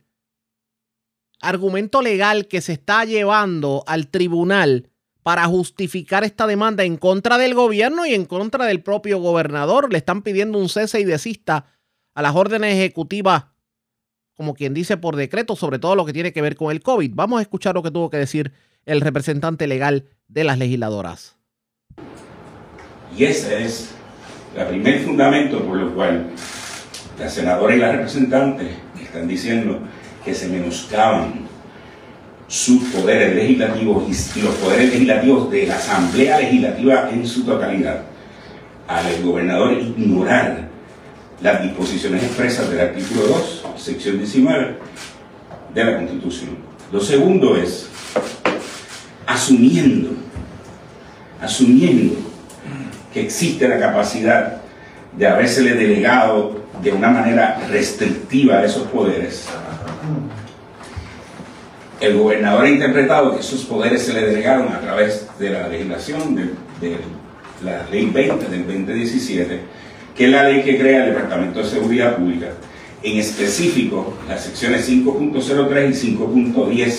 Speaker 2: argumento legal que se está llevando al tribunal para justificar esta demanda en contra del gobierno y en contra del propio gobernador. Le están pidiendo un cese y desista a las órdenes ejecutivas, como quien dice por decreto, sobre todo lo que tiene que ver con el COVID. Vamos a escuchar lo que tuvo que decir el representante legal de las legisladoras.
Speaker 9: Y ese es el primer fundamento por lo cual la senadora y la representante están diciendo que se menoscaban sus poderes legislativos y los poderes legislativos de la Asamblea Legislativa en su totalidad al gobernador ignorar las disposiciones expresas del artículo 2, sección 19 de la Constitución. Lo segundo es asumiendo, asumiendo que existe la capacidad de habérsele delegado de una manera restrictiva esos poderes. El gobernador ha interpretado que esos poderes se le delegaron a través de la legislación de, la ley 20 del 2017, que es la ley que crea el Departamento de Seguridad Pública, en específico las secciones 5.03 y 5.10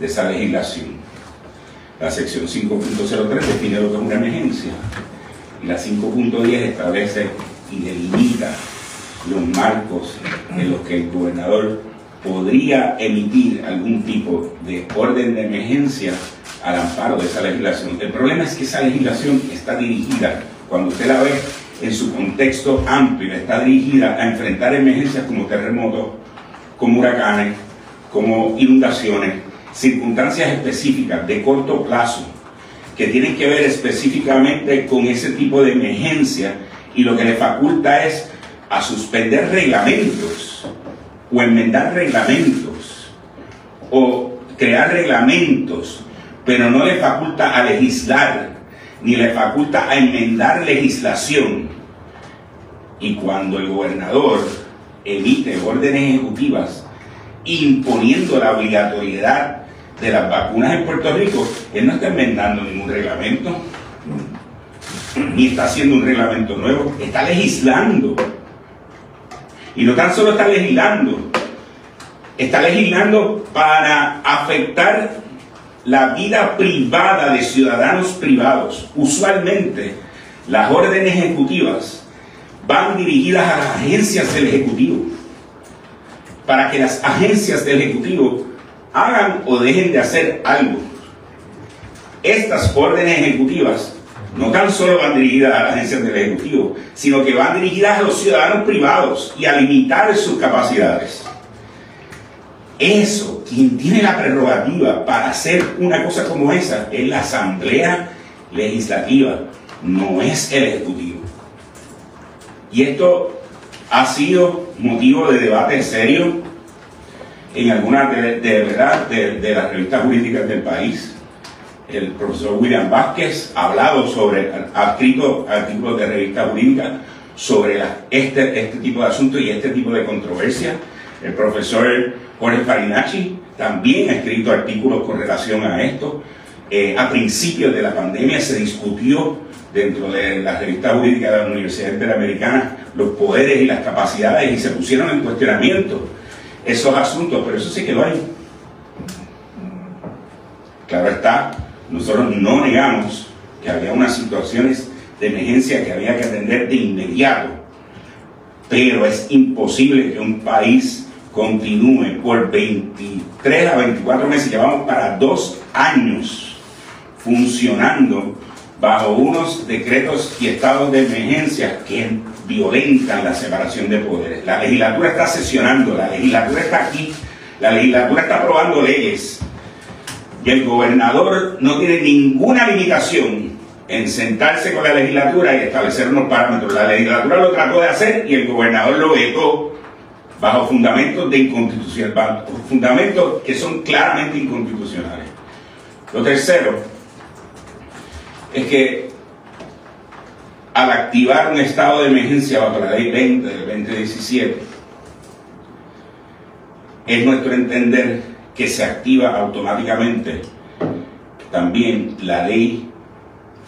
Speaker 9: de esa legislación. La sección 5.03 define lo que es una emergencia, la 5.10 establece y delimita los marcos en los que el gobernador podría emitir algún tipo de orden de emergencia al amparo de esa legislación. El problema es que esa legislación está dirigida, cuando usted la ve en su contexto amplio, está dirigida a enfrentar emergencias como terremotos, como huracanes, como inundaciones, circunstancias específicas de corto plazo que tienen que ver específicamente con ese tipo de emergencia y lo que le faculta es a suspender reglamentos o enmendar reglamentos o crear reglamentos, pero no le faculta a legislar ni le faculta a enmendar legislación. Y cuando el gobernador emite órdenes ejecutivas imponiendo la obligatoriedad de las vacunas en Puerto Rico, él no está enmendando ningún reglamento, ni está haciendo un reglamento nuevo, está legislando. Y no tan solo está legislando, está legislando para afectar la vida privada de ciudadanos privados. Usualmente las órdenes ejecutivas van dirigidas a las agencias del Ejecutivo, para que las agencias del Ejecutivo hagan o dejen de hacer algo. Estas órdenes ejecutivas no tan solo van dirigidas a las agencias del Ejecutivo, sino que van dirigidas a los ciudadanos privados y a limitar sus capacidades. Eso, quien tiene la prerrogativa para hacer una cosa como esa, es la Asamblea legislativa, no es el Ejecutivo. Y esto ha sido motivo de debate serio en algunas de, verdad de, las revistas jurídicas del país. El profesor William Vázquez ha hablado sobre, ha escrito artículos de revistas jurídicas sobre este, este tipo de asuntos y este tipo de controversia. El profesor Jorge Farinacci también ha escrito artículos con relación a esto. Eh, a principios de la pandemia se discutió dentro de la revista jurídica de la Universidad Interamericana los poderes y las capacidades y se pusieron en cuestionamiento esos asuntos, pero eso sí quedó ahí. Claro está, nosotros no negamos que había unas situaciones de emergencia que había que atender de inmediato, pero es imposible que un país continúe por 23 a 24 meses, llevamos para dos años funcionando bajo unos decretos y estados de emergencia que violentan la separación de poderes. La legislatura está sesionando, la legislatura está aquí, la legislatura está aprobando leyes y el gobernador no tiene ninguna limitación en sentarse con la legislatura y establecer unos parámetros. La legislatura lo trató de hacer y el gobernador lo vetó bajo fundamentos de inconstitucionalidad, fundamentos que son claramente inconstitucionales. Lo tercero es que al activar un estado de emergencia bajo la ley 20 del 2017, es nuestro entender que se activa automáticamente también la ley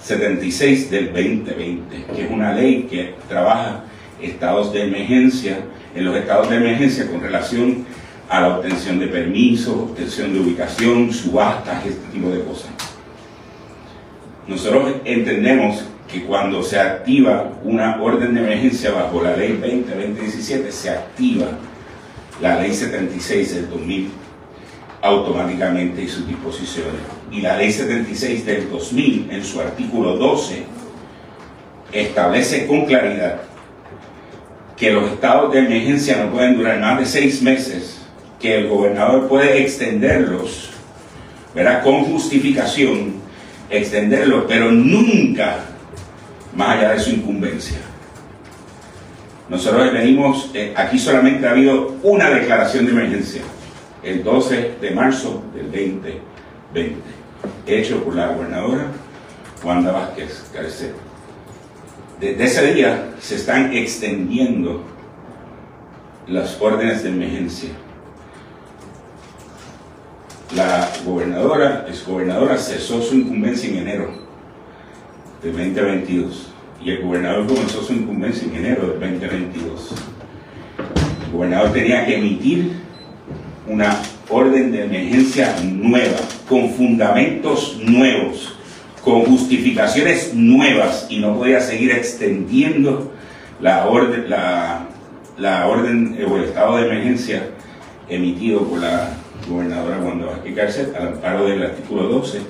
Speaker 9: 76 del 2020, que es una ley que trabaja estados de emergencia, en los estados de emergencia con relación a la obtención de permisos, obtención de ubicación, subastas, este tipo de cosas. Nosotros entendemos que cuando se activa una orden de emergencia bajo la ley 20-2017, se activa la ley 76 del 2000 automáticamente y sus disposiciones. Y la ley 76 del 2000, en su artículo 12, establece con claridad que los estados de emergencia no pueden durar más de seis meses, que el gobernador puede extenderlos, ¿verdad? Con justificación, extenderlos, pero nunca más allá de su incumbencia. Nosotros venimos, eh, aquí solamente ha habido una declaración de emergencia, el 12 de marzo del 2020, hecho por la gobernadora Wanda Vázquez Carecet. Desde ese día se están extendiendo las órdenes de emergencia. La gobernadora, es gobernadora, cesó su incumbencia en enero de 2022 y el gobernador comenzó su incumbencia en enero del 2022. El gobernador tenía que emitir una orden de emergencia nueva, con fundamentos nuevos, con justificaciones nuevas y no podía seguir extendiendo la orden, orden o el estado de emergencia emitido por la gobernadora Wanda Vázquez Cárcel al amparo del artículo 12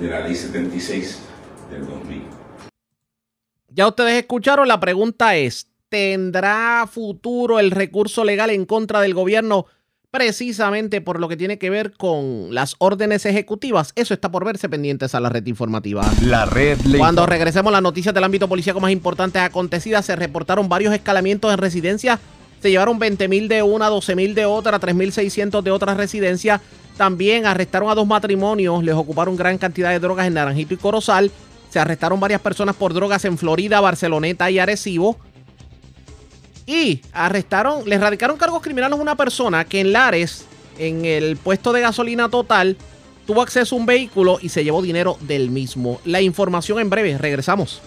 Speaker 9: de la ley 76
Speaker 2: ya ustedes escucharon, la pregunta es, ¿tendrá futuro el recurso legal en contra del gobierno precisamente por lo que tiene que ver con las órdenes ejecutivas? Eso está por verse pendientes a la red informativa.
Speaker 1: La red.
Speaker 2: Cuando regresemos las noticias del ámbito policíaco más importantes acontecidas, se reportaron varios escalamientos en residencias. Se llevaron 20 mil de una, 12 mil de otra, 3.600 de otras residencias. También arrestaron a dos matrimonios, les ocuparon gran cantidad de drogas en Naranjito y Corozal. Se arrestaron varias personas por drogas en Florida, Barceloneta y Arecibo. Y arrestaron, les radicaron cargos criminales a una persona que en Lares, en el puesto de gasolina total, tuvo acceso a un vehículo y se llevó dinero del mismo. La información en breve, regresamos.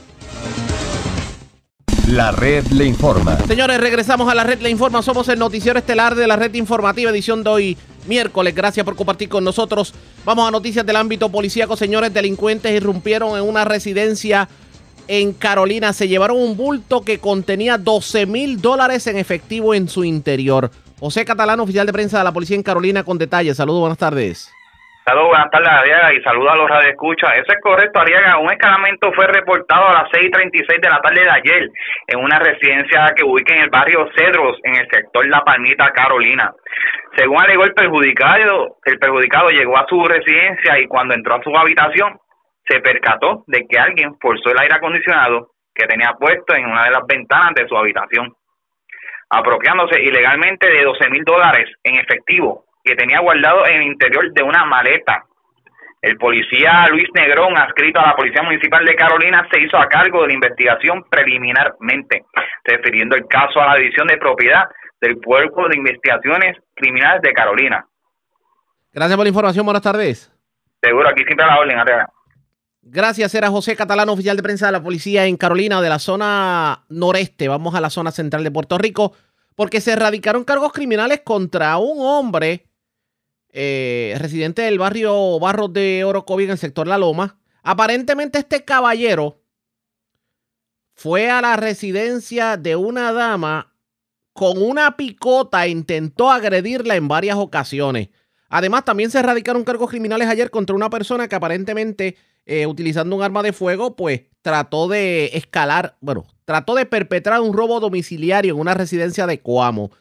Speaker 1: La red le informa.
Speaker 2: Señores, regresamos a la red le informa. Somos el noticiero estelar de la red informativa, edición de hoy, miércoles. Gracias por compartir con nosotros. Vamos a noticias del ámbito policíaco. Señores, delincuentes irrumpieron en una residencia en Carolina. Se llevaron un bulto que contenía 12 mil dólares en efectivo en su interior. José Catalán, oficial de prensa de la policía en Carolina, con detalles. Saludos, buenas tardes.
Speaker 10: Saludos, buenas tardes, Ariaga, y saludos a los radioescuchas. Eso es correcto, Ariaga. Un escalamiento fue reportado a las 6.36 de la tarde de ayer en una residencia que ubica en el barrio Cedros, en el sector La Palmita, Carolina. Según alegó el perjudicado, el perjudicado llegó a su residencia y cuando entró a su habitación, se percató de que alguien forzó el aire acondicionado que tenía puesto en una de las ventanas de su habitación, apropiándose ilegalmente de 12 mil dólares en efectivo que tenía guardado en el interior de una maleta. El policía Luis Negrón, adscrito a la Policía Municipal de Carolina, se hizo a cargo de la investigación preliminarmente, refiriendo el caso a la División de Propiedad del Cuerpo de Investigaciones Criminales de Carolina.
Speaker 2: Gracias por la información, buenas tardes.
Speaker 10: Seguro, aquí siempre a la orden.
Speaker 2: Gracias, era José Catalano, oficial de prensa de la policía en Carolina, de la zona noreste. Vamos a la zona central de Puerto Rico, porque se erradicaron cargos criminales contra un hombre eh, residente del barrio Barros de Orocovi en el sector La Loma. Aparentemente este caballero fue a la residencia de una dama con una picota e intentó agredirla en varias ocasiones. Además, también se erradicaron cargos criminales ayer contra una persona que aparentemente eh, utilizando un arma de fuego, pues trató de escalar, bueno, trató de perpetrar un robo domiciliario en una residencia de Coamo.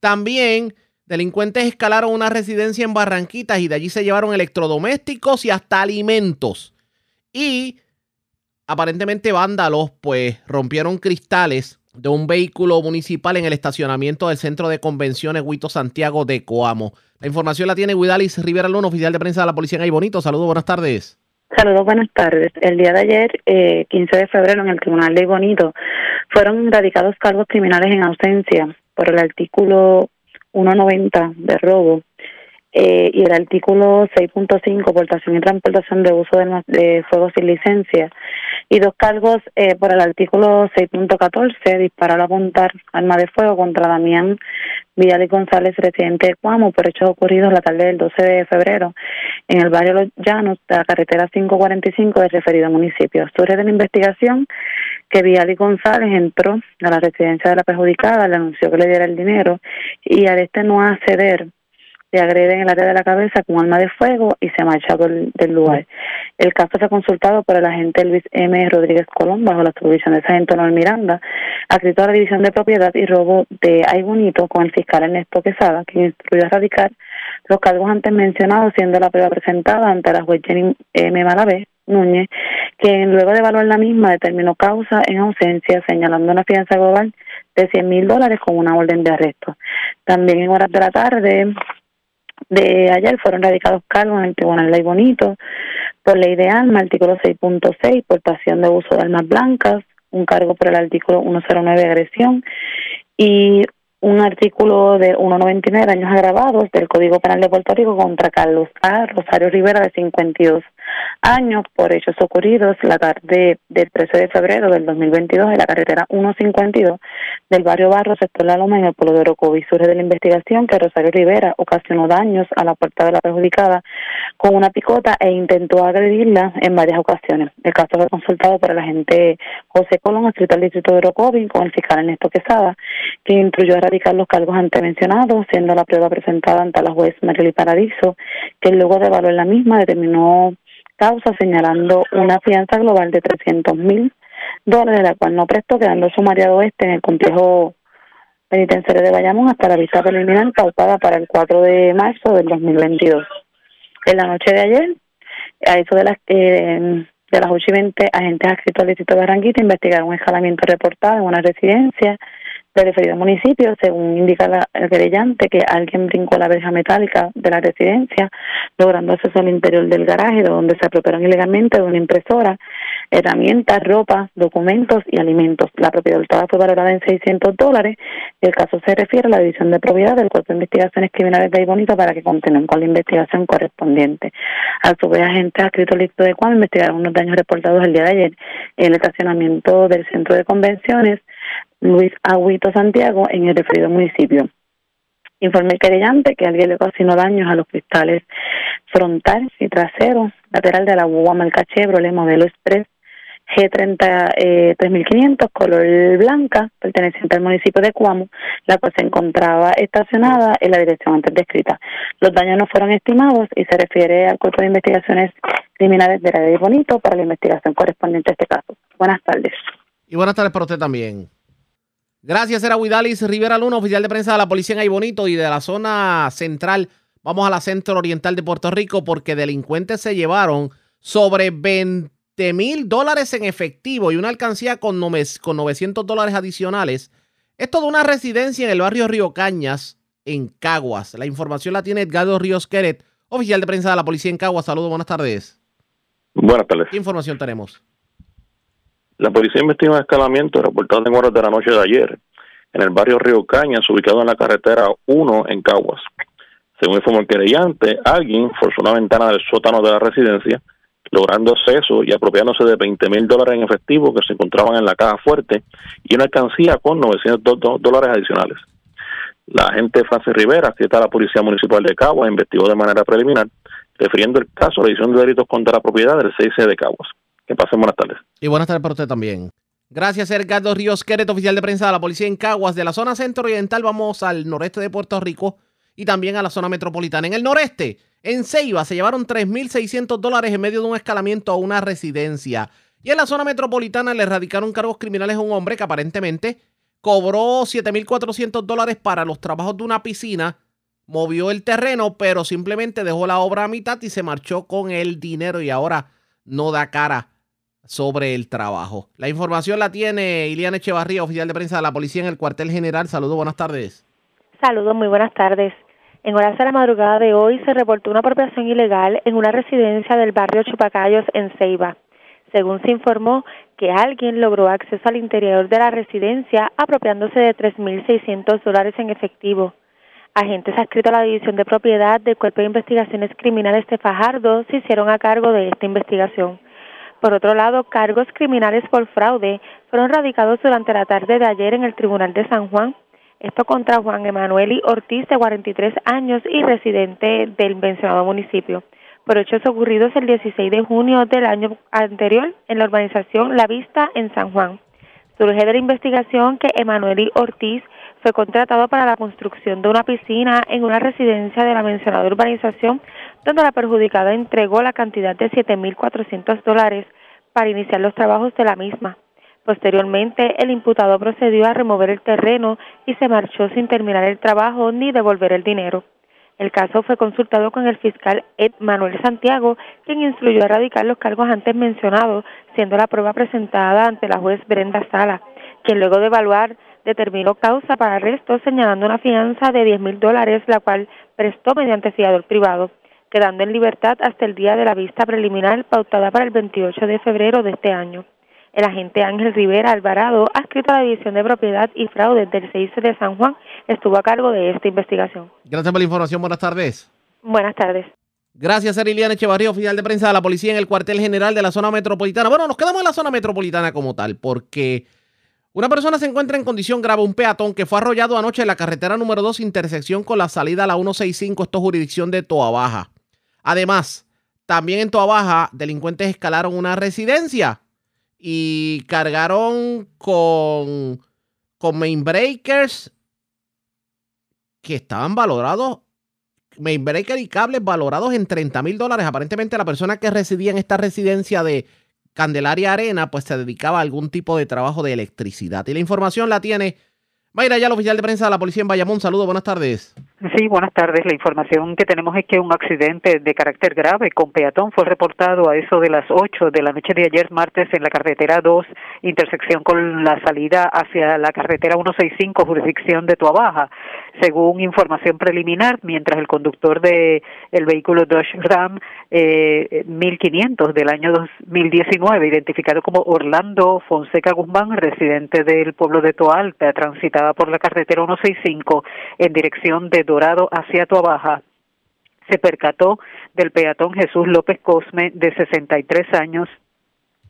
Speaker 2: También delincuentes escalaron una residencia en Barranquitas y de allí se llevaron electrodomésticos y hasta alimentos. Y aparentemente vándalos, pues rompieron cristales de un vehículo municipal en el estacionamiento del Centro de Convenciones Huito Santiago de Coamo. La información la tiene Guidalis Rivera Luna, oficial de prensa de la Policía en Bonito. Saludos, buenas tardes.
Speaker 11: Saludos, buenas tardes. El día de ayer, eh, 15 de febrero, en el Tribunal de Bonito, fueron radicados cargos criminales en ausencia por el artículo 190 de robo eh, y el artículo 6.5, portación y transportación de uso de, de fuego sin licencia, y dos cargos eh, por el artículo 6.14, disparar a apuntar arma de fuego contra Damián Vidal y González, residente de Cuamo, por hechos ocurridos la tarde del 12 de febrero en el barrio Los Llanos de la carretera 545 del referido municipio. Surge de la investigación que Vidal y González entró a la residencia de la perjudicada, le anunció que le diera el dinero y al este no acceder se agrede en el área de la cabeza con arma de fuego y se marcha del, lugar. El caso fue consultado por el agente Luis M. Rodríguez Colón bajo la supervisión del sargento Noel Miranda, adscrito a la División de Propiedad y Robo de Ay Bonito con el fiscal Ernesto Quesada, quien instruyó a radicar los cargos antes mencionados, siendo la prueba presentada ante la juez Jenny M. Malavé Núñez, quien luego de evaluar la misma determinó causa en ausencia, señalando una fianza global de 100 mil dólares con una orden de arresto. También en horas de la tarde, de ayer fueron radicados cargos en el Tribunal Ley Bonito por ley de alma, artículo 6.6, portación de uso de armas blancas, un cargo por el artículo 109 agresión y un artículo de 199 daños agravados del Código Penal de Puerto Rico contra Carlos A. Rosario Rivera de 52 años por hechos ocurridos la tarde del 13 de febrero del 2022 en la carretera 152 del barrio Barro, sector La Loma, en el pueblo de Orocovi. Surge de la investigación que Rosario Rivera ocasionó daños a la puerta de la perjudicada con una picota e intentó agredirla en varias ocasiones. El caso fue consultado por el agente José Colón, escrito al distrito de Orocovi, con el fiscal Ernesto Quesada, quien instruyó a erradicar los cargos antes mencionados, siendo la prueba presentada ante la juez Marily Paradiso, que luego de evaluar la misma determinó causa señalando una fianza global de 300 mil dólares, la cual no prestó, quedando sumariado este en el complejo penitenciario de Bayamón hasta la vista preliminar pautada para el 4 de marzo del 2022. En la noche de ayer, a eso de las eh, de las 8 y 20, agentes adscritos al distrito de Barranquita investigaron un escalamiento reportado en una residencia del referido municipio, según indica el querellante, que alguien brincó la verja metálica de la residencia, logrando acceso al interior del garaje, donde se apropiaron ilegalmente de una impresora, herramientas, ropa, documentos y alimentos. La propiedad hurtada fue valorada en 600 dólares el caso se refiere a la División de Propiedad del Cuerpo de Investigaciones Criminales de Bonito para que continúen con la investigación correspondiente. A su vez, agentes adscritos al de Cuam investigaron unos daños reportados el día de ayer en el estacionamiento del Centro de Convenciones Luis Agüito Santiago en el referido municipio. Informe el querellante que alguien le ocasionó daños a los cristales frontal y trasero lateral de la guagua marca Chevrolet modelo Express G30 eh, 3500 color blanca perteneciente al municipio de Cuamo, la cual se encontraba estacionada en la dirección antes descrita. Los daños no fueron estimados y se refiere al Cuerpo de Investigaciones Criminales de la Bonito para la investigación correspondiente a este caso. Buenas tardes.
Speaker 2: Y buenas tardes para usted también. Gracias, era Huidalis Rivera Luna, oficial de prensa de la policía en Bonito y de la zona central. Vamos a la centro oriental de Puerto Rico porque delincuentes se llevaron sobre 20 20 mil dólares en efectivo y una alcancía con, con 900 dólares adicionales. Esto de una residencia en el barrio Río Cañas, en Caguas. La información la tiene Edgardo Ríos Queret, oficial de prensa de la policía en Caguas. Saludos, buenas tardes.
Speaker 12: Buenas tardes.
Speaker 2: ¿Qué información tenemos?
Speaker 12: La policía investiga un escalamiento reportado en horas de la noche de ayer en el barrio Río Cañas, ubicado en la carretera 1 en Caguas. Según informó el querellante, alguien forzó una ventana del sótano de la residencia, logrando acceso y apropiándose de 20 mil dólares en efectivo que se encontraban en la caja fuerte y una alcancía con 900 dólares adicionales. La agente Francis Rivera, que está la Policía Municipal de Caguas, investigó de manera preliminar, refiriendo el caso a la edición de delitos contra la propiedad del 6C de Caguas. Que pasen tardes.
Speaker 2: Y buenas tardes para usted también. Gracias, Edgardo Ríos Queret, oficial de prensa de la policía en Caguas. De la zona centro-oriental vamos al noreste de Puerto Rico y también a la zona metropolitana. En el noreste, en Ceiba, se llevaron 3.600 dólares en medio de un escalamiento a una residencia. Y en la zona metropolitana le erradicaron cargos criminales a un hombre que aparentemente cobró 7.400 dólares para los trabajos de una piscina, movió el terreno, pero simplemente dejó la obra a mitad y se marchó con el dinero y ahora no da cara sobre el trabajo. La información la tiene Iliana Echevarría, oficial de prensa de la policía en el cuartel general. Saludos, buenas tardes.
Speaker 13: Saludos, muy buenas tardes. En horas de la madrugada de hoy se reportó una apropiación ilegal en una residencia del barrio Chupacayos en Ceiba. Según se informó que alguien logró acceso al interior de la residencia apropiándose de 3.600 dólares en efectivo. Agentes adscritos a la División de Propiedad del Cuerpo de Investigaciones Criminales de Fajardo se hicieron a cargo de esta investigación. Por otro lado, cargos criminales por fraude fueron radicados durante la tarde de ayer en el Tribunal de San Juan. Esto contra Juan Emanuel Ortiz, de 43 años y residente del mencionado municipio, por hechos ocurridos el 16 de junio del año anterior en la urbanización La Vista en San Juan. Surge de la investigación que Emanuel Ortiz fue contratado para la construcción de una piscina en una residencia de la mencionada urbanización donde la perjudicada entregó la cantidad de 7.400 dólares para iniciar los trabajos de la misma. Posteriormente, el imputado procedió a remover el terreno y se marchó sin terminar el trabajo ni devolver el dinero. El caso fue consultado con el fiscal Ed Manuel Santiago, quien instruyó a erradicar los cargos antes mencionados, siendo la prueba presentada ante la juez Brenda Sala, quien luego de evaluar determinó causa para arresto señalando una fianza de 10 mil dólares, la cual prestó mediante fiador privado quedando en libertad hasta el día de la vista preliminar pautada para el 28 de febrero de este año. El agente Ángel Rivera Alvarado, adscrito a la División de Propiedad y Fraude del CIC de San Juan, estuvo a cargo de esta investigación.
Speaker 2: Gracias por la información. Buenas tardes.
Speaker 13: Buenas tardes.
Speaker 2: Gracias, Eriliana Echevarría, oficial de prensa de la policía en el cuartel general de la zona metropolitana. Bueno, nos quedamos en la zona metropolitana como tal, porque una persona se encuentra en condición grave, un peatón que fue arrollado anoche en la carretera número 2, intersección con la salida a la 165, esto es jurisdicción de Toa Baja. Además, también en Toa Baja, delincuentes escalaron una residencia y cargaron con, con main breakers que estaban valorados, main breaker y cables valorados en 30 mil dólares. Aparentemente la persona que residía en esta residencia de Candelaria Arena, pues se dedicaba a algún tipo de trabajo de electricidad. Y la información la tiene Mayra, ya el oficial de prensa de la policía en Bayamón. Saludos, buenas tardes.
Speaker 14: Sí, buenas tardes. La información que tenemos es que un accidente de carácter grave con peatón fue reportado a eso de las 8 de la noche de ayer martes en la carretera 2, intersección con la salida hacia la carretera 165, jurisdicción de Tuabaja. Según información preliminar, mientras el conductor de el vehículo Dodge Ram eh, 1500 del año 2019, identificado como Orlando Fonseca Guzmán, residente del pueblo de Toalta, transitada por la carretera 165 en dirección de Dorado hacia Baja, se percató del peatón Jesús López Cosme, de 63 años,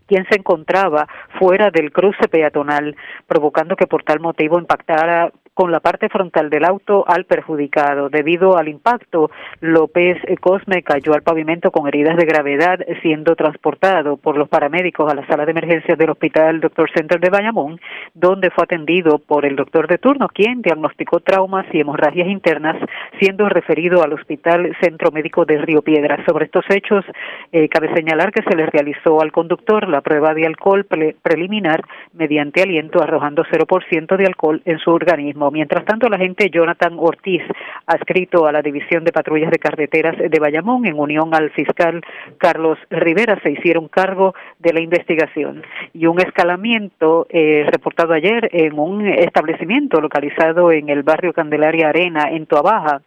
Speaker 14: quien se encontraba fuera del cruce peatonal, provocando que por tal motivo impactara con la parte frontal del auto al perjudicado. Debido al impacto, López Cosme cayó al pavimento con heridas de gravedad, siendo transportado por los paramédicos a la sala de emergencias del Hospital Doctor Center de Bayamón, donde fue atendido por el doctor de turno, quien diagnosticó traumas y hemorragias internas, siendo referido al Hospital Centro Médico de Río Piedras. Sobre estos hechos, eh, cabe señalar que se le realizó al conductor la prueba de alcohol preliminar mediante aliento, arrojando 0% de alcohol en su organismo. Mientras tanto, la agente Jonathan Ortiz, adscrito a la División de Patrullas de Carreteras de Bayamón, en unión al fiscal Carlos Rivera, se hicieron cargo de la investigación. Y un escalamiento eh, reportado ayer en un establecimiento localizado en el barrio Candelaria Arena, en Toabaja,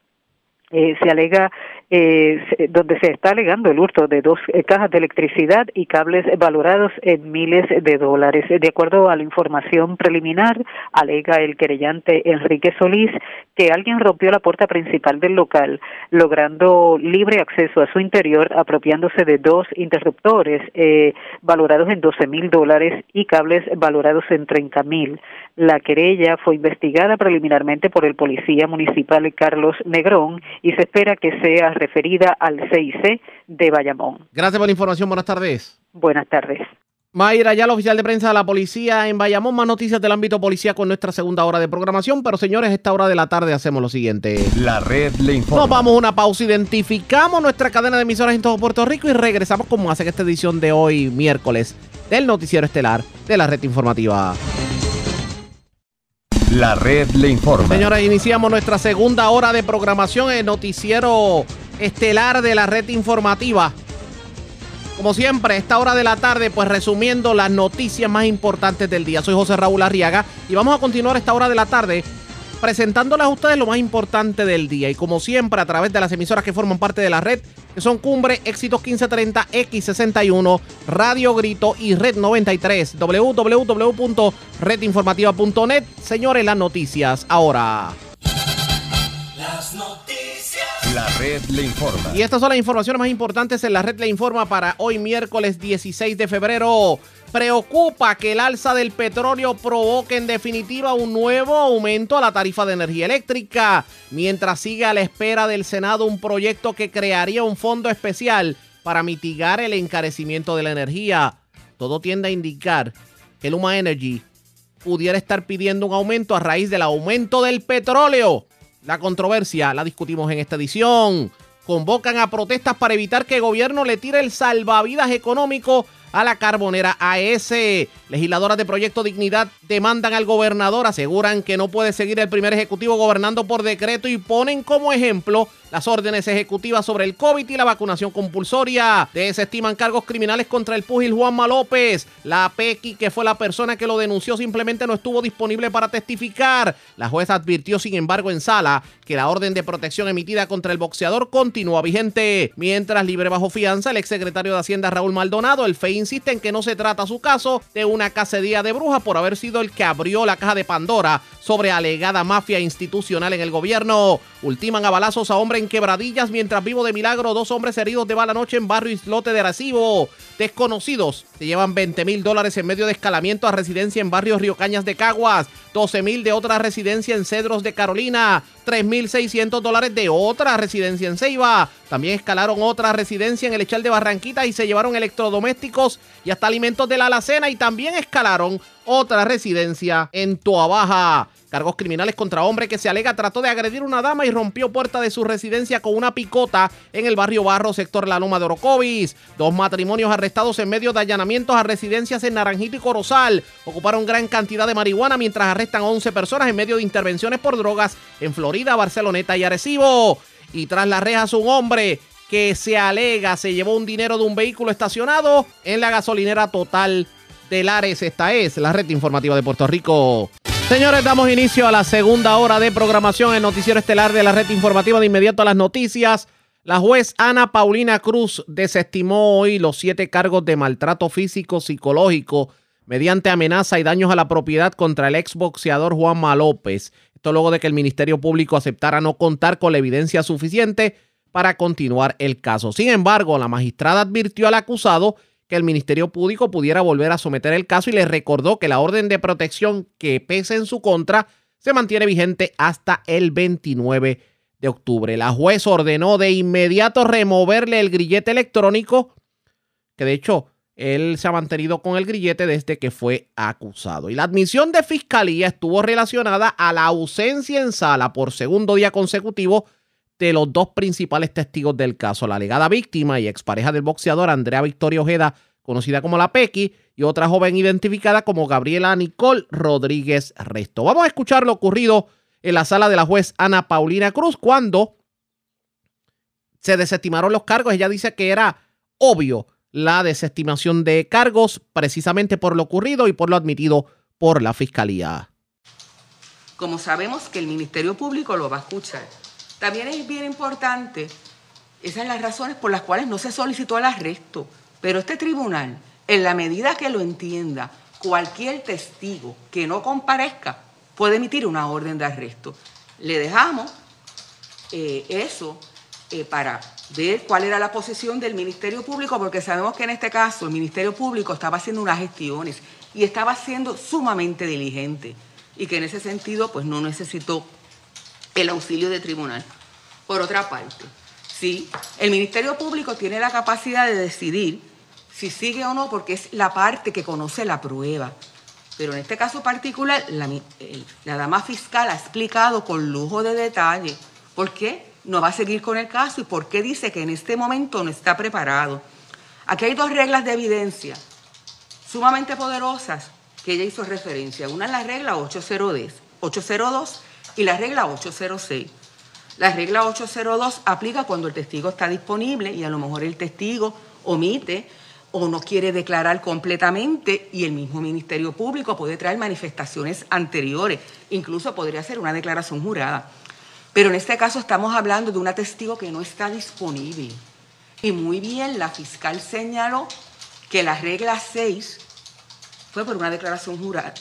Speaker 14: eh, se alega eh, donde se está alegando el hurto de dos eh, cajas de electricidad y cables valorados en miles de dólares. De acuerdo a la información preliminar, alega el querellante Enrique Solís que alguien rompió la puerta principal del local, logrando libre acceso a su interior, apropiándose de dos interruptores eh, valorados en 12 mil dólares y cables valorados en 30 mil. La querella fue investigada preliminarmente por el policía municipal Carlos Negrón y se espera que sea referida al CIC de Bayamón.
Speaker 2: Gracias por la información. Buenas tardes.
Speaker 14: Buenas tardes.
Speaker 2: Mayra, ya la oficial de prensa de la policía en Bayamón. Más noticias del ámbito policía con nuestra segunda hora de programación. Pero señores, esta hora de la tarde hacemos lo siguiente.
Speaker 1: La red le informa.
Speaker 2: Nos vamos a una pausa, identificamos nuestra cadena de emisoras en todo Puerto Rico y regresamos como hace esta edición de hoy, miércoles, del noticiero estelar de la red informativa.
Speaker 1: La red le informa.
Speaker 2: Señores, iniciamos nuestra segunda hora de programación el noticiero estelar de la red informativa. Como siempre, esta hora de la tarde, pues resumiendo las noticias más importantes del día. Soy José Raúl Arriaga y vamos a continuar esta hora de la tarde presentándoles a ustedes lo más importante del día. Y como siempre, a través de las emisoras que forman parte de la red, que son Cumbre, Éxitos 1530, X61, Radio Grito y Red 93, www.redinformativa.net. Señores, las noticias ahora.
Speaker 1: Las noticias. La red le informa.
Speaker 2: Y estas son las informaciones más importantes en la red le informa para hoy miércoles 16 de febrero. Preocupa que el alza del petróleo provoque en definitiva un nuevo aumento a la tarifa de energía eléctrica, mientras sigue a la espera del Senado un proyecto que crearía un fondo especial para mitigar el encarecimiento de la energía. Todo tiende a indicar que Luma Energy pudiera estar pidiendo un aumento a raíz del aumento del petróleo. La controversia la discutimos en esta edición. Convocan a protestas para evitar que el gobierno le tire el salvavidas económico a la carbonera AS. Legisladoras de Proyecto Dignidad demandan al gobernador, aseguran que no puede seguir el primer ejecutivo gobernando por decreto y ponen como ejemplo las órdenes ejecutivas sobre el COVID y la vacunación compulsoria. Desestiman cargos criminales contra el púgil Juanma López. La PECI, que fue la persona que lo denunció, simplemente no estuvo disponible para testificar. La jueza advirtió, sin embargo, en sala que la orden de protección emitida contra el boxeador continúa vigente. Mientras libre bajo fianza, el exsecretario de Hacienda Raúl Maldonado, el FEI insiste en que no se trata su caso de una cacería de brujas por haber sido el que abrió la caja de Pandora sobre alegada mafia institucional en el gobierno. Ultiman a balazos a hombre en quebradillas mientras vivo de milagro dos hombres heridos de bala noche en barrio Islote de Arecibo. Desconocidos se llevan 20 mil dólares en medio de escalamiento a residencia en barrio Río Cañas de Caguas, 12 mil de otra residencia en Cedros de Carolina, 3.600 dólares de otra residencia en Ceiba. También escalaron otra residencia en el Echal de Barranquita y se llevaron electrodomésticos y hasta alimentos de la alacena y también escalaron otra residencia en Toabaja. Cargos criminales contra hombre que se alega trató de agredir una dama y rompió puerta de su residencia con una picota en el barrio Barro, sector La Loma de Orocovis. Dos matrimonios arrestados en medio de allanamientos a residencias en Naranjito y Corozal. Ocuparon gran cantidad de marihuana mientras arrestan a 11 personas en medio de intervenciones por drogas en Florida, Barceloneta y Arecibo. Y tras las rejas un hombre que se alega se llevó un dinero de un vehículo estacionado en la gasolinera total de Lares. Esta es la red informativa de Puerto Rico. Señores, damos inicio a la segunda hora de programación en Noticiero Estelar de la red informativa de inmediato a las noticias. La juez Ana Paulina Cruz desestimó hoy los siete cargos de maltrato físico psicológico mediante amenaza y daños a la propiedad contra el exboxeador Juanma López. Esto luego de que el Ministerio Público aceptara no contar con la evidencia suficiente para continuar el caso. Sin embargo, la magistrada advirtió al acusado que el Ministerio Público pudiera volver a someter el caso y le recordó que la orden de protección que pese en su contra se mantiene vigente hasta el 29 de octubre. La juez ordenó de inmediato removerle el grillete electrónico, que de hecho él se ha mantenido con el grillete desde que fue acusado. Y la admisión de fiscalía estuvo relacionada a la ausencia en sala por segundo día consecutivo de los dos principales testigos del caso, la alegada víctima y expareja del boxeador Andrea Victoria Ojeda, conocida como la Pequi, y otra joven identificada como Gabriela Nicole Rodríguez Resto. Vamos a escuchar lo ocurrido en la sala de la juez Ana Paulina Cruz cuando se desestimaron los cargos. Ella dice que era obvio la desestimación de cargos precisamente por lo ocurrido y por lo admitido por la fiscalía.
Speaker 15: Como sabemos que el Ministerio Público lo va a escuchar. También es bien importante, esas son las razones por las cuales no se solicitó el arresto, pero este tribunal, en la medida que lo entienda, cualquier testigo que no comparezca puede emitir una orden de arresto. Le dejamos eh, eso eh, para ver cuál era la posición del Ministerio Público, porque sabemos que en este caso el Ministerio Público estaba haciendo unas gestiones y estaba siendo sumamente diligente y que en ese sentido pues no necesitó el auxilio de tribunal. Por otra parte, sí, el Ministerio Público tiene la capacidad de decidir si sigue o no porque es la parte que conoce la prueba. Pero en este caso particular, la, dama fiscal ha explicado con lujo de detalle por qué no va a seguir con el caso y por qué dice que en este momento no está preparado. Aquí hay dos reglas de evidencia sumamente poderosas que ella hizo referencia. Una es la regla 802 y la regla 806. La regla 802 aplica cuando el testigo está disponible y a lo mejor el testigo omite o no quiere declarar completamente y el mismo Ministerio Público puede traer manifestaciones anteriores, incluso podría ser una declaración jurada. Pero en este caso estamos hablando de una testigo que no está disponible. Y muy bien, la fiscal señaló que la regla 6 fue por una declaración jurada,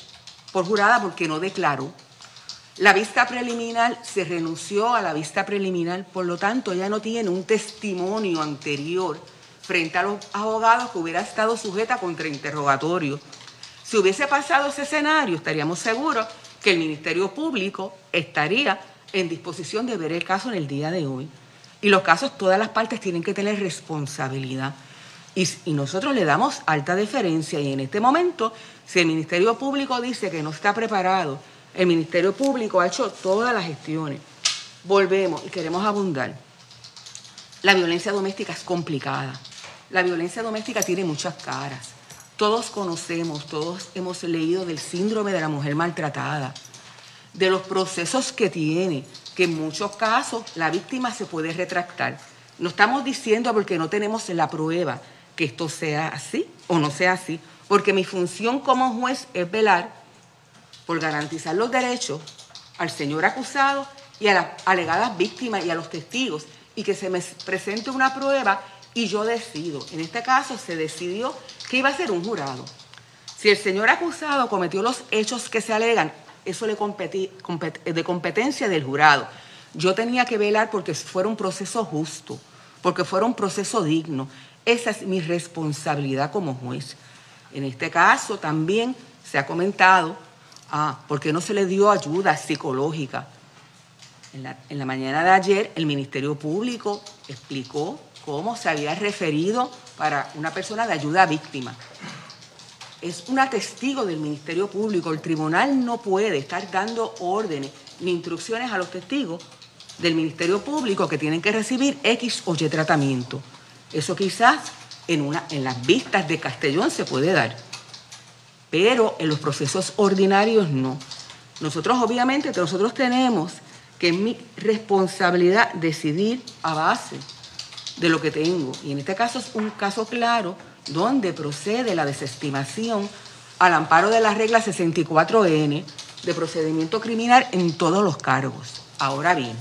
Speaker 15: por jurada porque no declaró. La vista preliminar se renunció a la vista preliminar, por lo tanto ya no tiene un testimonio anterior frente a los abogados que hubiera estado sujeta contra interrogatorio. Si hubiese pasado ese escenario, estaríamos seguros que el Ministerio Público estaría en disposición de ver el caso en el día de hoy. Y los casos, todas las partes tienen que tener responsabilidad. Y, nosotros le damos alta deferencia y en este momento, si el Ministerio Público dice que no está preparado, el Ministerio Público ha hecho todas las gestiones. Volvemos y queremos abundar. La violencia doméstica es complicada. La violencia doméstica tiene muchas caras. Todos conocemos, todos hemos leído del síndrome de la mujer maltratada, de los procesos que tiene, que en muchos casos la víctima se puede retractar. No estamos diciendo porque no tenemos la prueba que esto sea así o no sea así, porque mi función como juez es velar por garantizar los derechos al señor acusado y a las alegadas víctimas y a los testigos y que se me presente una prueba y yo decido. En este caso se decidió que iba a ser un jurado. Si el señor acusado cometió los hechos que se alegan, eso le competí, de competencia del jurado. Yo tenía que velar porque fuera un proceso justo, porque fuera un proceso digno. Esa es mi responsabilidad como juez. En este caso también se ha comentado, ah, ¿por qué no se le dio ayuda psicológica? En la, mañana de ayer el Ministerio Público explicó cómo se había referido para una persona de ayuda a víctima. Es una testigo del Ministerio Público. El tribunal no puede estar dando órdenes ni instrucciones a los testigos del Ministerio Público que tienen que recibir X o Y tratamiento. Eso quizás en las vistas de Castellón se puede dar, pero en los procesos ordinarios no. Nosotros obviamente, nosotros tenemos que es mi responsabilidad decidir a base de lo que tengo. Y en este caso es un caso claro donde procede la desestimación al amparo de la regla 64N de procedimiento criminal en todos los cargos. Ahora bien,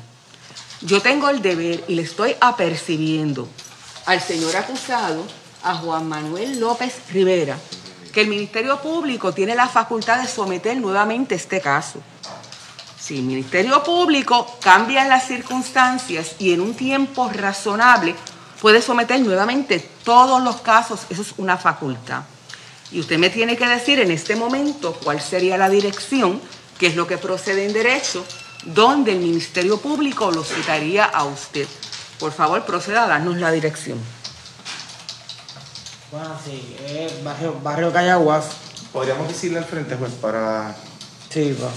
Speaker 15: yo tengo el deber y le estoy apercibiendo al señor acusado, a Juan Manuel López Rivera, que el Ministerio Público tiene la facultad de someter nuevamente este caso. Si el Ministerio Público cambia las circunstancias y en un tiempo razonable puede someter nuevamente todos los casos, eso es una facultad. Y usted me tiene que decir en este momento cuál sería la dirección, qué es lo que procede en derecho, donde el Ministerio Público lo citaría a usted. Por favor, proceda a darnos la dirección.
Speaker 16: Bueno, sí, es barrio, barrio Cayaguas.
Speaker 17: ¿Podríamos decirle al frente, juez, para...
Speaker 16: Sí, va.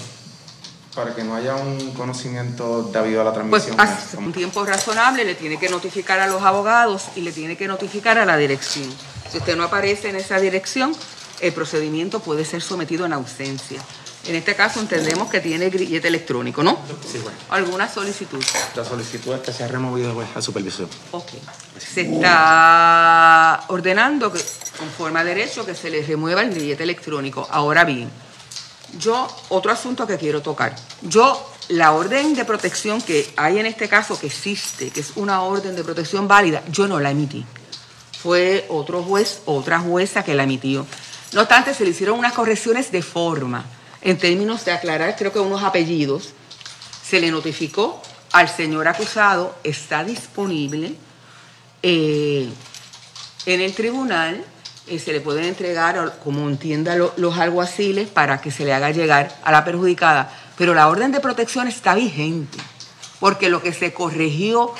Speaker 17: Para que no haya un conocimiento debido a la
Speaker 15: pues,
Speaker 17: transmisión.
Speaker 15: Pues hace un tiempo razonable le tiene que notificar a los abogados y le tiene que notificar a la dirección. Si usted no aparece en esa dirección, el procedimiento puede ser sometido en ausencia. En este caso entendemos que tiene grillete electrónico, ¿no?
Speaker 17: Sí, juez.
Speaker 15: ¿Alguna solicitud?
Speaker 17: La solicitud es que se ha removido, juez, al supervisor.
Speaker 15: Ok. Se está ordenando, que, conforme a derecho, que se le remueva el grillete electrónico. Ahora bien, yo, otro asunto que quiero tocar. Yo, la orden de protección que hay en este caso, que existe, que es una orden de protección válida, yo no la emití. Fue otro juez, otra jueza que la emitió. No obstante, se le hicieron unas correcciones de forma en términos de aclarar, creo que unos apellidos, se le notificó al señor acusado, está disponible eh, en el tribunal, eh, se le pueden entregar, como entienda lo, los alguaciles, para que se le haga llegar a la perjudicada. Pero la orden de protección está vigente, porque lo que se corrigió,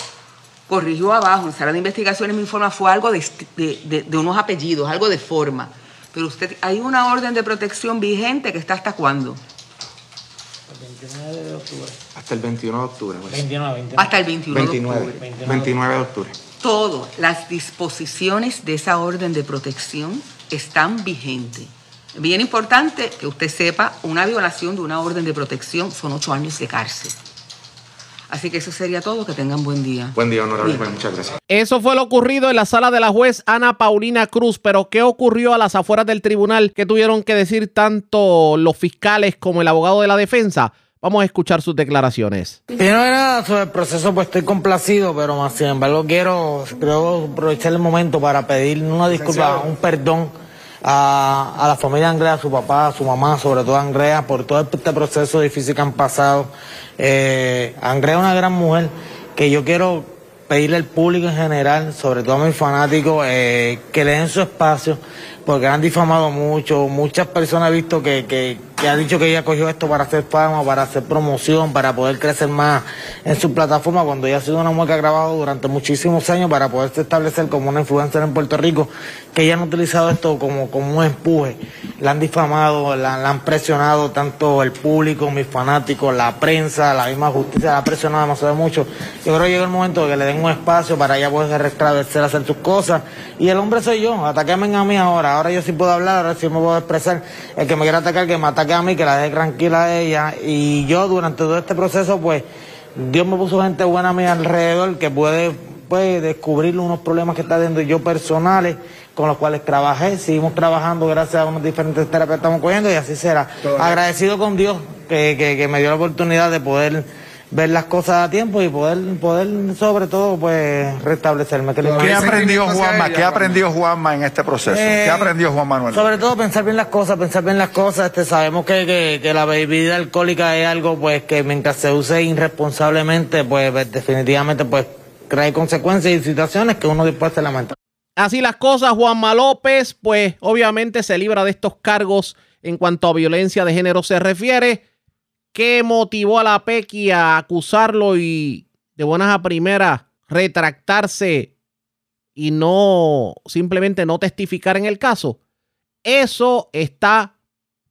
Speaker 15: corrigió abajo en sala de investigaciones, me informa, fue algo de, de, de unos apellidos, algo de forma. Pero usted, hay una orden de protección vigente que está hasta cuándo?
Speaker 16: El 29 de octubre.
Speaker 17: Hasta el 21 de octubre, juez.
Speaker 16: 29, 29.
Speaker 15: Hasta el 21
Speaker 17: 29,
Speaker 15: de octubre.
Speaker 17: 29 de octubre.
Speaker 15: Todas las disposiciones de esa orden de protección están vigentes. Bien importante que usted sepa, una violación de una orden de protección son ocho años de cárcel. Así que eso sería todo. Que tengan buen día.
Speaker 17: Buen día, honorable. Muchas gracias.
Speaker 2: Eso fue lo ocurrido en la sala de la juez Ana Paulina Cruz, pero ¿qué ocurrió a las afueras del tribunal que tuvieron que decir tanto los fiscales como el abogado de la defensa? Vamos a escuchar sus declaraciones.
Speaker 16: Primero que nada, sobre el proceso, pues estoy complacido, pero más sin embargo quiero, creo aprovechar el momento para pedir una disculpa, un perdón a, a la familia Andrea, a su papá, a su mamá, sobre todo a Andrea, por todo este proceso difícil que han pasado. Eh, Andrea es una gran mujer que yo quiero pedirle al público en general, sobre todo a mis fanáticos, eh, que le den su espacio, porque han difamado mucho, muchas personas he visto que, que, que ha dicho que ella cogió esto para hacer fama, para hacer promoción, para poder crecer más en su plataforma, cuando ella ha sido una mujer que ha grabado durante muchísimos años para poderse establecer como una influencer en Puerto Rico, que ella han utilizado esto como, como un empuje, la han difamado, la, han presionado tanto el público, mis fanáticos, la prensa, la misma justicia, la ha presionado demasiado mucho. Yo creo que llegó el momento de que le den un espacio para ella poder restablecer, hacer sus cosas, y el hombre soy yo, ataquenme a mí ahora, ahora yo sí puedo hablar, ahora sí me puedo expresar, el que me quiera atacar, que me ataque a mí, que la deje tranquila a ella. Y yo durante todo este proceso, pues, Dios me puso gente buena a mi alrededor que puede pues, descubrir unos problemas que está teniendo yo personales con los cuales trabajé. Seguimos trabajando gracias a unos diferentes terapias que estamos cogiendo y así será. Agradecido con Dios que, que, que me dio la oportunidad de poder ver las cosas a tiempo y poder, poder sobre todo, pues, restablecerme. Le-
Speaker 18: ¿Qué aprendió Juanma? ¿Qué aprendió Juanma en este proceso?
Speaker 16: Eh,
Speaker 18: ¿Qué aprendió Juan Manuel?
Speaker 16: Sobre todo pensar bien las cosas, pensar bien las cosas. Este, sabemos que, que, que la bebida alcohólica es algo pues que mientras se use irresponsablemente, pues pues, definitivamente pues trae consecuencias y situaciones que uno después se lamenta.
Speaker 2: Así las cosas, Juanma López, pues obviamente se libra de estos cargos en cuanto a violencia de género se refiere. ¿Qué motivó a la PECI a acusarlo y de buenas a primeras retractarse y no simplemente no testificar en el caso? Eso está,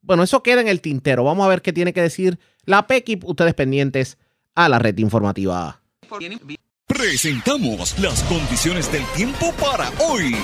Speaker 2: bueno, eso queda en el tintero. Vamos a ver qué tiene que decir la PECI. Ustedes pendientes a la red informativa.
Speaker 1: Presentamos las condiciones del tiempo para hoy.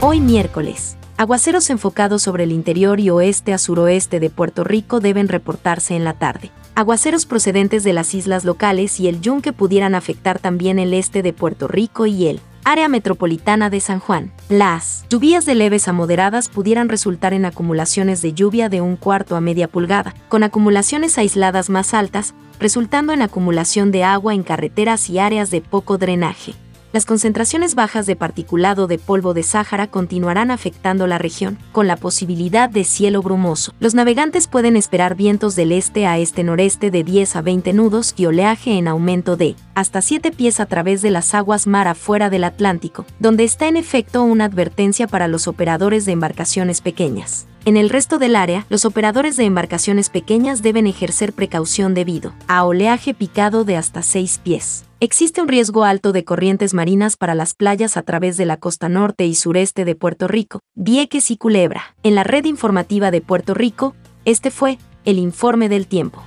Speaker 4: Hoy miércoles. Aguaceros enfocados sobre el interior y oeste a suroeste de Puerto Rico deben reportarse en la tarde. Aguaceros procedentes de las islas locales y el yunque pudieran afectar también el este de Puerto Rico y el área metropolitana de San Juan. Las lluvias de leves a moderadas pudieran resultar en acumulaciones de lluvia de un cuarto a media pulgada, con acumulaciones aisladas más altas, resultando en acumulación de agua en carreteras y áreas de poco drenaje. Las concentraciones bajas de particulado de polvo de Sáhara continuarán afectando la región, con la posibilidad de cielo brumoso. Los navegantes pueden esperar vientos del este a este-noreste de 10 a 20 nudos y oleaje en aumento de hasta 7 pies a través de las aguas mar afuera del Atlántico, donde está en efecto una advertencia para los operadores de embarcaciones pequeñas. En el resto del área, los operadores de embarcaciones pequeñas deben ejercer precaución debido a oleaje picado de hasta 6 pies. Existe un riesgo alto de corrientes marinas para las playas a través de la costa norte y sureste de Puerto Rico, Vieques y Culebra. En la red informativa de Puerto Rico, este fue el informe del tiempo.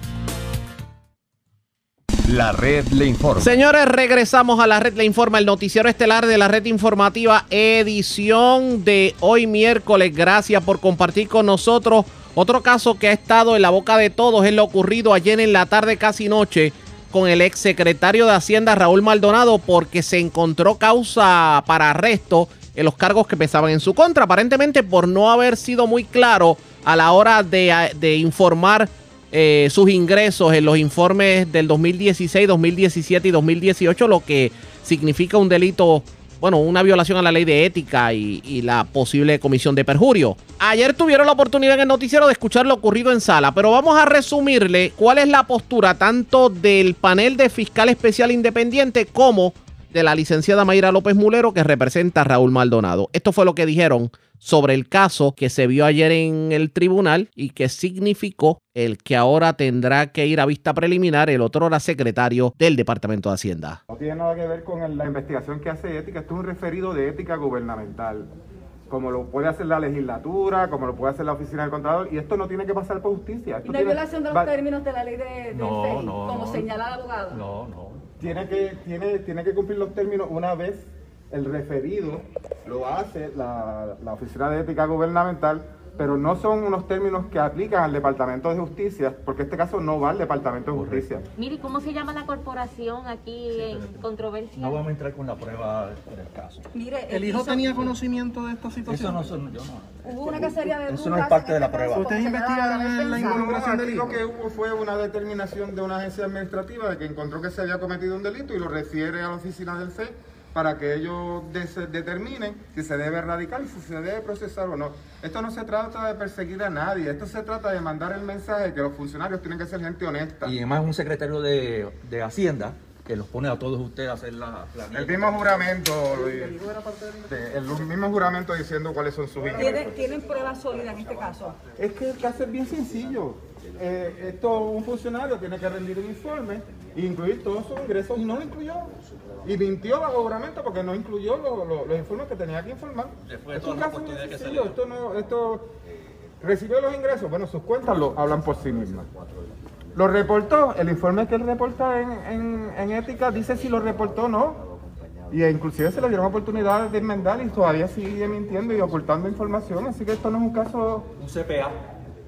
Speaker 1: La red le informa.
Speaker 2: Señores, regresamos a la red le informa, el noticiero estelar de la red informativa, edición de hoy miércoles. Gracias por compartir con nosotros Otro caso que ha estado en la boca de todos es lo ocurrido ayer en la tarde casi noche con el ex secretario de Hacienda Raúl Maldonado porque se encontró causa para arresto en los cargos que pesaban en su contra, aparentemente por no haber sido muy claro a la hora de, informar eh, sus ingresos en los informes del 2016, 2017 y 2018, lo que significa un delito bueno, una violación a la ley de ética y, la posible comisión de perjurio. Ayer tuvieron la oportunidad en el noticiero de escuchar lo ocurrido en sala, pero vamos a resumirle cuál es la postura tanto del panel de fiscal especial independiente como de la licenciada Mayra López Mulero que representa a Raúl Maldonado. Esto fue lo que dijeron sobre el caso que se vio ayer en el tribunal y que significó el que ahora tendrá que ir a vista preliminar el otro era secretario del Departamento de Hacienda.
Speaker 19: No tiene nada que ver con la investigación que hace ética, esto es un referido de ética gubernamental como lo puede hacer la legislatura, como lo puede hacer la oficina del contador, y esto no tiene que pasar por justicia.
Speaker 20: ¿Y no hay violación de los términos de la ley de, de como señala el abogado?
Speaker 19: No, no. Tiene que, tiene, tiene que cumplir los términos una vez el referido lo hace la, la Oficina de Ética Gubernamental pero no son unos términos que aplican al Departamento de Justicia, porque este caso no va al Departamento de Justicia.
Speaker 20: Mire, ¿cómo se llama la corporación aquí en controversia?
Speaker 21: No vamos a entrar con la prueba del caso.
Speaker 2: Mire, ¿El hijo tenía conocimiento de esta situación?
Speaker 21: Eso no, son, yo no.
Speaker 20: Hubo una cacería de
Speaker 21: Eso no es parte de la prueba.
Speaker 19: ¿Ustedes investigaron la involucración del hijo? Lo que hubo fue una determinación de una agencia administrativa de que encontró que se había cometido un delito y lo refiere a la oficina del FE para que ellos determinen si se debe erradicar y si se debe procesar o no. Esto no se trata de perseguir a nadie, esto se trata de mandar el mensaje de que los funcionarios tienen que ser gente honesta.
Speaker 21: Y además un secretario de, de Hacienda que los pone a todos ustedes a hacer la
Speaker 19: El mismo juramento, el mismo juramento diciendo cuáles son sus
Speaker 20: ingresos. ¿Tienen, pruebas sólidas en este caso?
Speaker 19: Es que el caso es bien sencillo. Eh, esto, un funcionario tiene que rendir un informe e incluir todos sus ingresos y no lo incluyó. Y mintió bajo juramento porque no incluyó los informes que tenía que informar. Esto es un caso bien sencillo. Esto no, esto recibió los ingresos. Bueno, sus cuentas lo hablan por sí mismas. Lo reportó, el informe que él reporta en, en, ética dice si lo reportó o no. Y inclusive se le dieron oportunidades de enmendar y todavía sigue mintiendo y ocultando información. Así que esto no es un caso...
Speaker 21: Un CPA.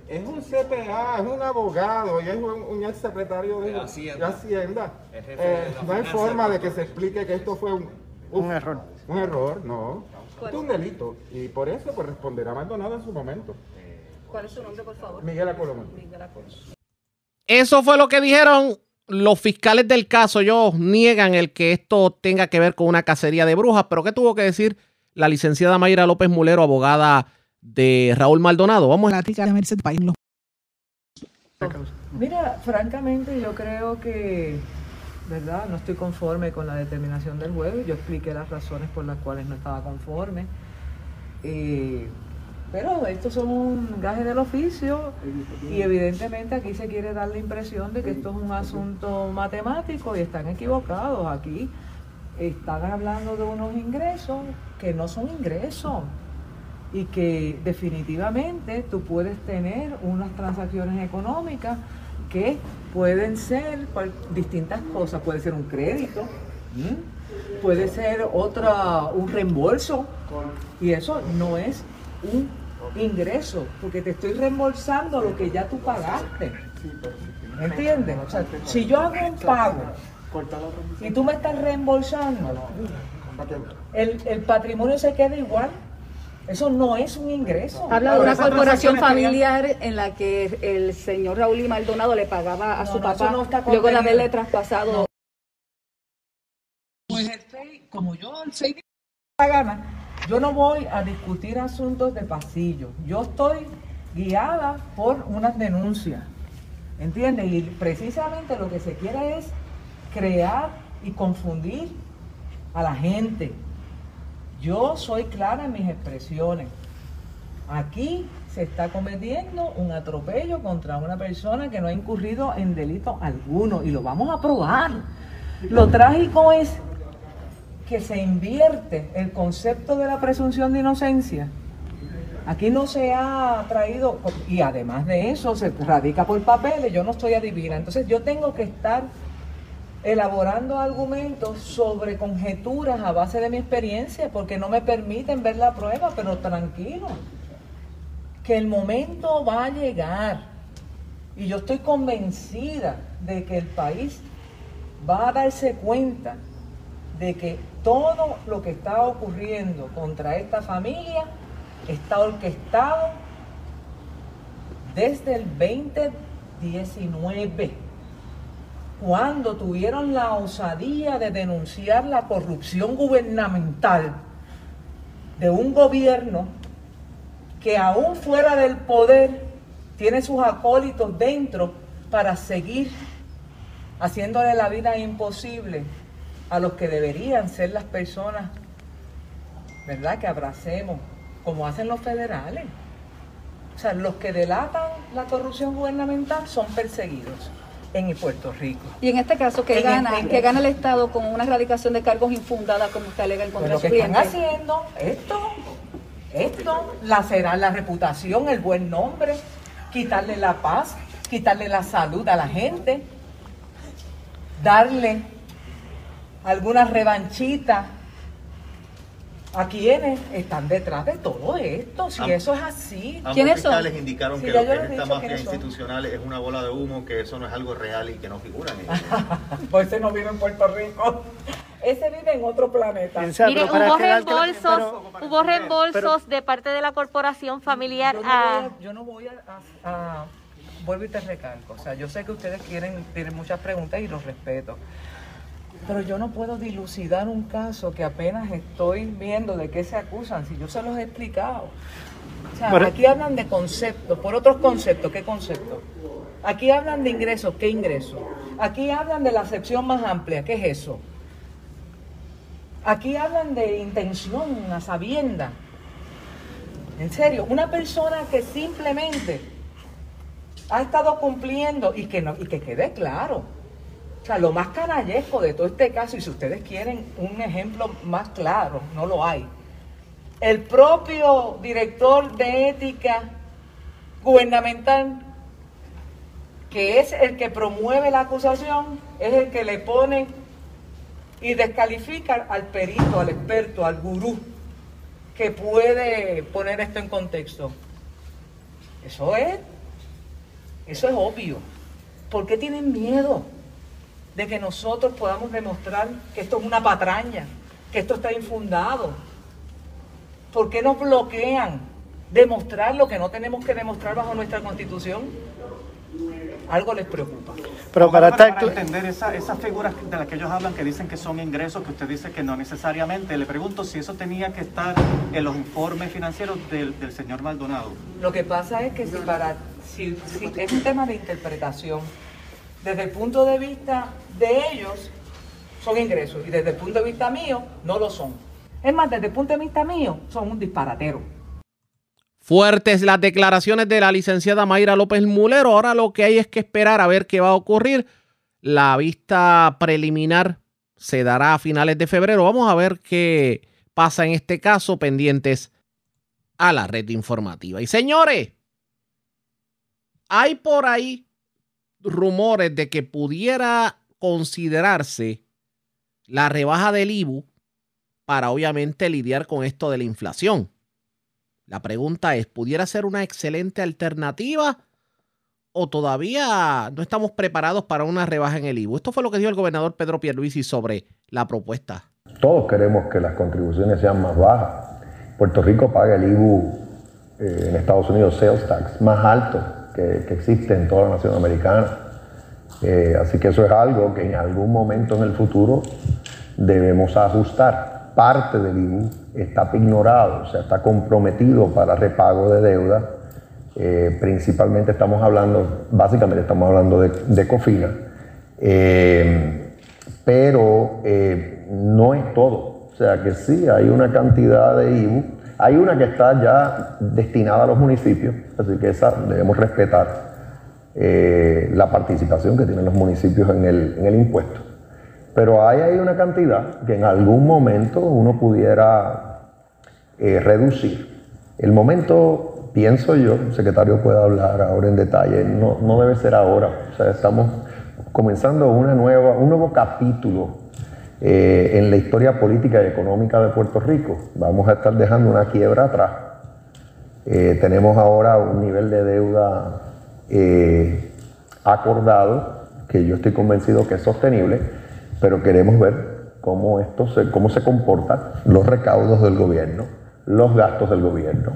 Speaker 19: Es un CPA, es un abogado y es un, ex secretario de, Hacienda. Eh, no hay forma de que se explique que esto fue un,
Speaker 2: un, error.
Speaker 19: Un error, no. es un delito. Y por eso pues responderá Maldonado en su momento.
Speaker 20: ¿Cuál es su nombre, por favor?
Speaker 19: Miguel Acolomán.
Speaker 20: Miguel
Speaker 2: Eso fue lo que dijeron los fiscales del caso. Ellos niegan el que esto tenga que ver con una cacería de brujas, pero ¿qué tuvo que decir la licenciada Mayra López Mulero, abogada de Raúl Maldonado. Vamos a
Speaker 22: Mira, francamente yo creo que, ¿verdad? No estoy conforme con la determinación del juez. Yo expliqué las razones por las cuales no estaba conforme. Eh, pero estos son un gaje del oficio y evidentemente aquí se quiere dar la impresión de que esto es un asunto matemático y están equivocados. Aquí están hablando de unos ingresos que no son ingresos y que definitivamente tú puedes tener unas transacciones económicas que pueden ser distintas cosas, puede ser un crédito, puede ser otra, un reembolso, y eso no es un ingreso, porque te estoy reembolsando lo que ya tú pagaste. ¿Entiendes? O sea, si yo hago un pago y tú me estás reembolsando, el, el patrimonio se queda igual eso no es un ingreso.
Speaker 20: Habla de una corporación familiar en la que el señor Raúl y Maldonado le pagaba a su papá luego de haberle traspasado.
Speaker 22: Pues como yo el FEI la gana, yo no voy a discutir asuntos de pasillo. Yo estoy guiada por unas denuncias. ¿Entiendes? Y precisamente lo que se quiere es crear y confundir a la gente. Yo soy clara en mis expresiones. Aquí se está cometiendo un atropello contra una persona que no ha incurrido en delito alguno y lo vamos a probar. Lo trágico es que se invierte el concepto de la presunción de inocencia. Aquí no se ha traído, y además de eso se radica por papeles, yo no estoy adivina. Entonces yo tengo que estar elaborando argumentos sobre conjeturas a base de mi experiencia, porque no me permiten ver la prueba, pero tranquilo. que el momento va a llegar y yo estoy convencida de que el país va a darse cuenta de que todo lo que está ocurriendo contra esta familia está orquestado desde el 2019, cuando tuvieron la osadía de denunciar la corrupción gubernamental de un gobierno que aún fuera del poder tiene sus acólitos dentro para seguir haciéndole la vida imposible a los que deberían ser las personas, ¿verdad? Que abracemos, como hacen los federales. O sea, los que delatan la corrupción gubernamental son perseguidos en Puerto Rico.
Speaker 20: Y en este caso, ¿qué
Speaker 22: En
Speaker 20: gana?
Speaker 22: este-
Speaker 20: ¿Qué gana el Estado con una erradicación de cargos infundada como usted alega en
Speaker 22: Pues
Speaker 20: contra
Speaker 22: lo
Speaker 20: de
Speaker 22: que están haciendo, esto, esto, lacerar la reputación, el buen nombre, quitarle la paz, quitarle la salud a la gente, darle alguna revanchita a quienes están detrás de todo esto, si
Speaker 23: Am-
Speaker 22: eso es así.
Speaker 23: Ambos fiscales indicaron
Speaker 22: Sí,
Speaker 23: que lo que es esta mafia
Speaker 22: quiénes son.
Speaker 23: institucional es una bola de humo, que eso no es algo real y que no figura en el
Speaker 22: Pues ese no vive en Puerto Rico. Ese vive en otro planeta.
Speaker 24: Mire, hubo reembolsos, hubo reembolsos de parte de la corporación familiar
Speaker 22: yo no
Speaker 24: a...
Speaker 22: voy a- yo no voy a, a- a- vuelvo y te recalco, o sea, yo sé que ustedes quieren, tienen muchas preguntas y los respeto, pero yo no puedo dilucidar un caso que apenas estoy viendo de qué se acusan, si yo se los he explicado. O sea,
Speaker 24: Pero-
Speaker 22: aquí hablan de conceptos, por otros conceptos, ¿qué conceptos? Aquí hablan de ingresos, ¿qué ingresos? Aquí hablan de la acepción más amplia, ¿qué es eso? Aquí hablan de intención, a sabienda. En serio, una persona que simplemente ha estado cumpliendo y que, no, y que quede claro. O sea, lo más canallesco de todo este caso, y si ustedes quieren un ejemplo más claro, no lo hay. El propio director de ética gubernamental, que es el que promueve la acusación, es el que le pone y descalifica al perito, al experto, al gurú que puede poner esto en contexto. Eso es, eso es obvio. ¿Por qué tienen miedo de que nosotros podamos demostrar que esto es una patraña, que esto está infundado? ¿Por qué nos bloquean demostrar lo que no tenemos que demostrar bajo nuestra constitución? Algo les preocupa.
Speaker 25: Pero para
Speaker 26: para entender esa- esas figuras de las que ellos hablan que dicen que son ingresos, que usted dice que no necesariamente, le pregunto si eso tenía que estar en los informes financieros del, del señor Maldonado.
Speaker 22: Lo que pasa es que si para si, si es un tema de interpretación, desde el punto de vista de ellos son ingresos y desde el punto de vista mío no lo son. Es más, desde el punto de vista mío son un disparatero.
Speaker 2: Fuertes las declaraciones de la licenciada Mayra López Mulero. Ahora lo que hay es que esperar a ver qué va a ocurrir. La vista preliminar se dará a finales de febrero. Vamos a ver qué pasa en este caso, pendientes a la red informativa. Y señores, hay por ahí rumores de que pudiera considerarse la rebaja del IBU para obviamente lidiar con esto de la inflación. La pregunta es, ¿pudiera ser una excelente alternativa o todavía no estamos preparados para una rebaja en el IBU? Esto fue lo que dijo el gobernador Pedro Pierluisi sobre la propuesta.
Speaker 27: Todos queremos que las contribuciones sean más bajas. Puerto Rico paga el IBU eh, en Estados Unidos, sales tax, más alto que, que existe en toda la nación americana. Eh, así que eso es algo que en algún momento en el futuro debemos ajustar. Parte del IBU está ignorado, o sea, está comprometido para repago de deuda. Eh, principalmente estamos hablando, básicamente estamos hablando de, de COFINA. Eh, pero eh, no es todo. O sea que sí, hay una cantidad de IBU. Hay una que está ya destinada a los municipios, así que esa debemos respetar eh, la participación que tienen los municipios en el, impuesto. Pero hay ahí una cantidad que en algún momento uno pudiera eh, reducir. El momento, pienso yo, el secretario puede hablar ahora en detalle, no, no debe ser ahora. O sea, estamos comenzando una nueva, un nuevo capítulo eh, en la historia política y económica de Puerto Rico. Vamos a estar dejando una quiebra atrás. Eh, tenemos ahora un nivel de deuda eh, acordado que yo estoy convencido que es sostenible, pero queremos ver cómo, esto se, cómo se comportan los recaudos del gobierno, los gastos del gobierno,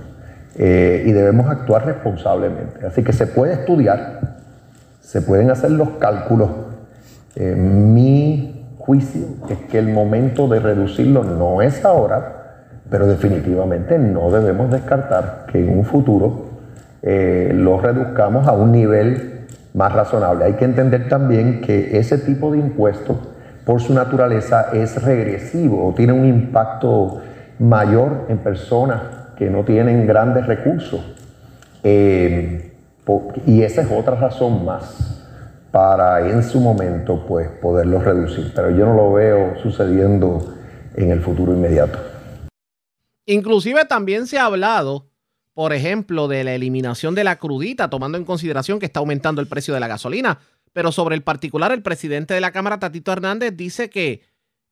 Speaker 27: eh, y debemos actuar responsablemente. Así que se puede estudiar, se pueden hacer los cálculos. Mi es que el momento de reducirlo no es ahora, pero definitivamente no debemos descartar que en un futuro eh, lo reduzcamos a un nivel más razonable. Hay que entender también que ese tipo de impuestos por su naturaleza es regresivo o tiene un impacto mayor en personas que no tienen grandes recursos. Eh, y esa es otra razón más para en su momento pues poderlos reducir. Pero yo no lo veo sucediendo en el futuro inmediato.
Speaker 2: Inclusive también se ha hablado, por ejemplo, de la eliminación de la crudita, tomando en consideración que está aumentando el precio de la gasolina. Pero sobre el particular, el presidente de la Cámara, Tatito Hernández, dice que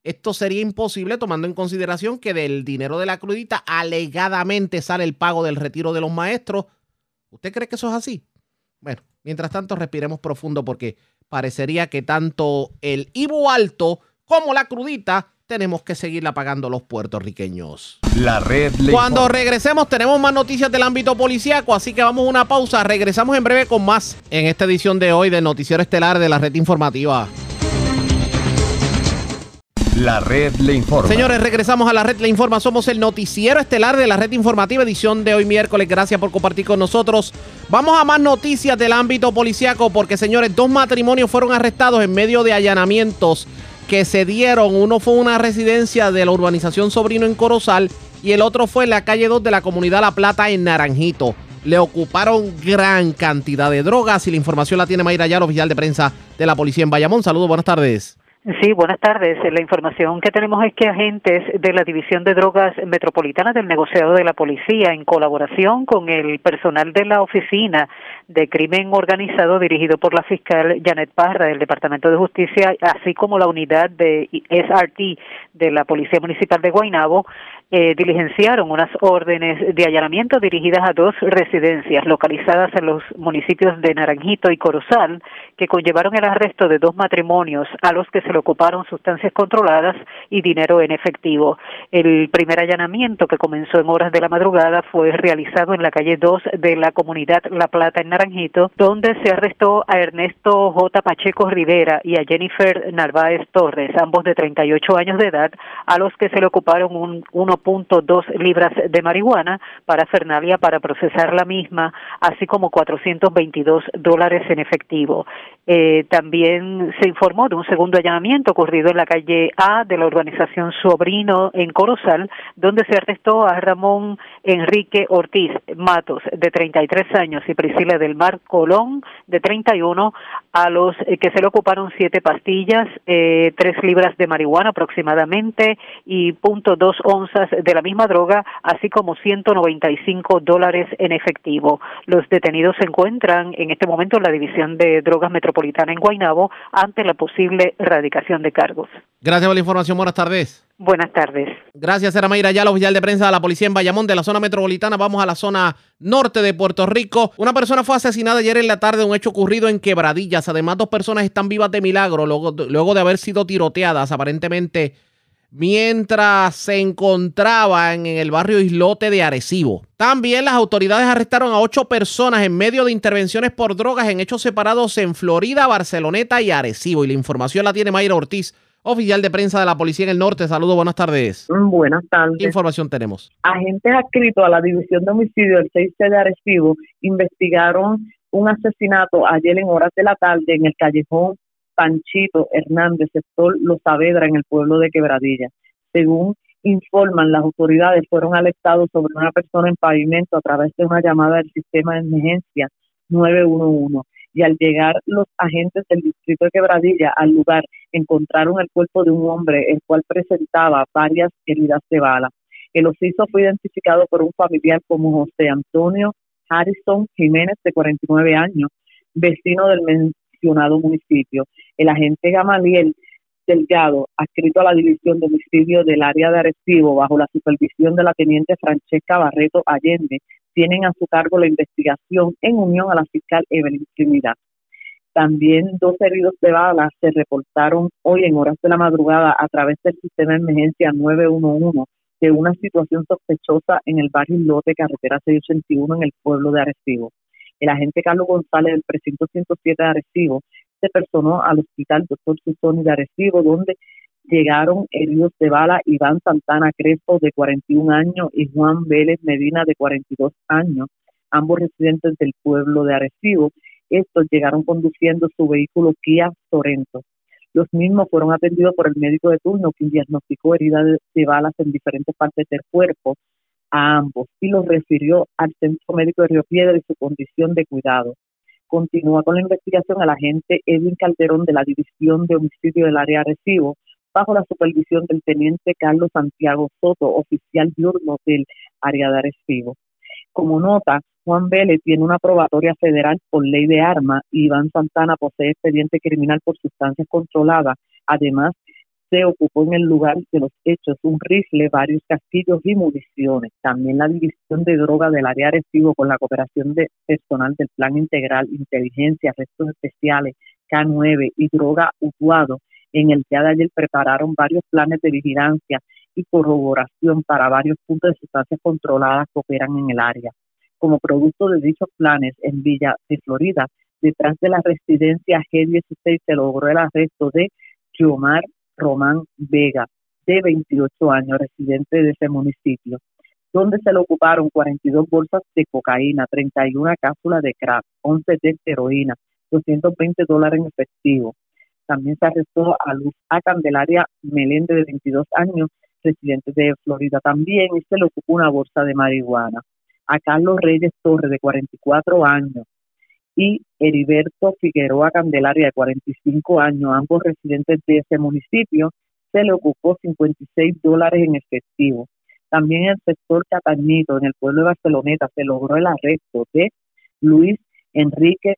Speaker 2: esto sería imposible tomando en consideración que del dinero de la crudita alegadamente sale el pago del retiro de los maestros. ¿Usted cree que eso es así? Bueno, mientras tanto respiremos profundo porque parecería que tanto el Ibu alto como la crudita tenemos que seguirla pagando los puertorriqueños.
Speaker 1: La red
Speaker 2: Cuando regresemos tenemos más noticias del ámbito policíaco, así que vamos a una pausa. Regresamos en breve con más en esta edición de hoy del Noticiero Estelar de la Red Informativa.
Speaker 1: La red le informa.
Speaker 2: Señores, regresamos a la red le informa. Somos el noticiero estelar de la red informativa, edición de hoy miércoles. Gracias por compartir con nosotros. Vamos a más noticias del ámbito policíaco porque, señores, dos matrimonios fueron arrestados en medio de allanamientos que se dieron. Uno fue una residencia de la urbanización Sobrino en Corozal y el otro fue en la calle 2 de la comunidad La Plata en Naranjito. Le ocuparon gran cantidad de drogas y la información la tiene Mayra Yar, oficial de prensa de la policía en Bayamón. Saludos, buenas tardes.
Speaker 14: Sí, buenas tardes. La información que tenemos es que agentes de la División de Drogas Metropolitana del Negociado de la Policía, en colaboración con el personal de la Oficina de Crimen Organizado dirigido por la fiscal Janet Parra del Departamento de Justicia, así como la unidad de SRT de la Policía Municipal de Guaynabo, eh, diligenciaron unas órdenes de allanamiento dirigidas a dos residencias localizadas en los municipios de Naranjito y Corozal, que conllevaron el arresto de dos matrimonios a los que se le ocuparon sustancias controladas y dinero en efectivo. El primer allanamiento, que comenzó en horas de la madrugada, fue realizado en la calle 2 de la comunidad La Plata en Donde se arrestó a Ernesto J. Pacheco Rivera y a Jennifer Narváez Torres, ambos de 38 años de edad, a los que se le ocuparon un, uno 1.2 libras de marihuana para Fernalia para procesar la misma, así como 422 dólares en efectivo. Eh, también se informó de un segundo allanamiento ocurrido en la calle A de la urbanización Sobrino en Corozal, donde se arrestó a Ramón Enrique Ortiz Matos, de 33 años, y Priscila del Mar Colón, de 31, a los eh, que se le ocuparon siete pastillas, eh, tres libras de marihuana aproximadamente y punto dos onzas de la misma droga, así como 195 dólares en efectivo. Los detenidos se encuentran en este momento en la División de Drogas Metropolitana en Guaynabo ante la posible erradicación de cargos.
Speaker 2: Gracias por la información. Buenas tardes.
Speaker 14: Buenas tardes.
Speaker 2: Gracias, era Mayra la oficial de prensa de la policía en Bayamón, de la zona metropolitana. Vamos a la zona norte de Puerto Rico. Una persona fue asesinada ayer en la tarde, un hecho ocurrido en Quebradillas. Además, dos personas están vivas de milagro luego, luego de haber sido tiroteadas, aparentemente mientras se encontraban en el barrio Islote de Arecibo. También las autoridades arrestaron a ocho personas en medio de intervenciones por drogas en hechos separados en Florida, Barceloneta y Arecibo. Y la información la tiene Mayra Ortiz, oficial de prensa de la Policía en el Norte. Saludos, buenas tardes.
Speaker 28: Mm, buenas tardes.
Speaker 2: ¿Qué información tenemos?
Speaker 28: Agentes adscritos a la División de Homicidio del 6 de Arecibo investigaron un asesinato ayer en horas de la tarde en el callejón Panchito Hernández, sector Los Saavedra, en el pueblo de Quebradilla. Según informan las autoridades, fueron alertados sobre una persona en pavimento a través de una llamada del sistema de emergencia 911 y al llegar los agentes del distrito de Quebradilla al lugar encontraron el cuerpo de un hombre el cual presentaba varias heridas de bala. El ociso fue identificado por un familiar como José Antonio Harrison Jiménez de 49 años, vecino del, municipio. El agente Gamaliel Delgado, adscrito a la División de Homicidio del Área de Arecibo, bajo la supervisión de la Teniente Francesca Barreto Allende, tienen a su cargo la investigación en unión a la fiscal Evelyn Trinidad. También dos heridos de bala se reportaron hoy en horas de la madrugada a través del sistema de emergencia 911 de una situación sospechosa en el barrio Lote, carretera 681 en el pueblo de Arecibo. El agente Carlos González del precinto 107 de Arecibo se personó al hospital Doctor Susoni de Arecibo, donde llegaron heridos de bala Iván Santana Crespo, de 41 años, y Juan Vélez Medina, de 42 años, ambos residentes del pueblo de Arecibo. Estos llegaron conduciendo su vehículo Kia Sorento. Los mismos fueron atendidos por el médico de turno, quien diagnosticó heridas de, balas en diferentes partes del cuerpo a ambos y los refirió al Centro Médico de Río Piedra y su condición de cuidado. Continúa con la investigación el agente Edwin Calderón de la División de Homicidio del Área Arecibo, bajo la supervisión del teniente Carlos Santiago Soto, oficial diurno del área de. Como nota, Juan Vélez tiene una probatoria federal por ley de armas y Iván Santana posee expediente criminal por sustancias controladas. Además, se ocupó en el lugar de los hechos un rifle, varios castillos y municiones. También la división de droga del área Arecibo con la cooperación de personal del Plan Integral, Inteligencia, Restos Especiales, K9 y Droga Utuado en el día de ayer prepararon varios planes de vigilancia y corroboración para varios puntos de sustancias controladas que operan en el área. Como producto de dichos planes, en Villa de Florida, detrás de la residencia G16 se logró el arresto de Giomar Román Vega, de 28 años, residente de ese municipio, donde se le ocuparon 42 bolsas de cocaína, 31 cápsulas de crack, 11 de heroína, 220 dólares en efectivo, también se arrestó a Luz A. Candelaria Meléndez, de 22 años, residente de Florida también, y se le ocupó una bolsa de marihuana. A Carlos Reyes Torres, de 44 años, y Heriberto Figueroa Candelaria, de 45 años, ambos residentes de ese municipio, se le ocupó 56 dólares en efectivo. También en el sector Catañito, en el pueblo de Barceloneta, se logró el arresto de Luis Enrique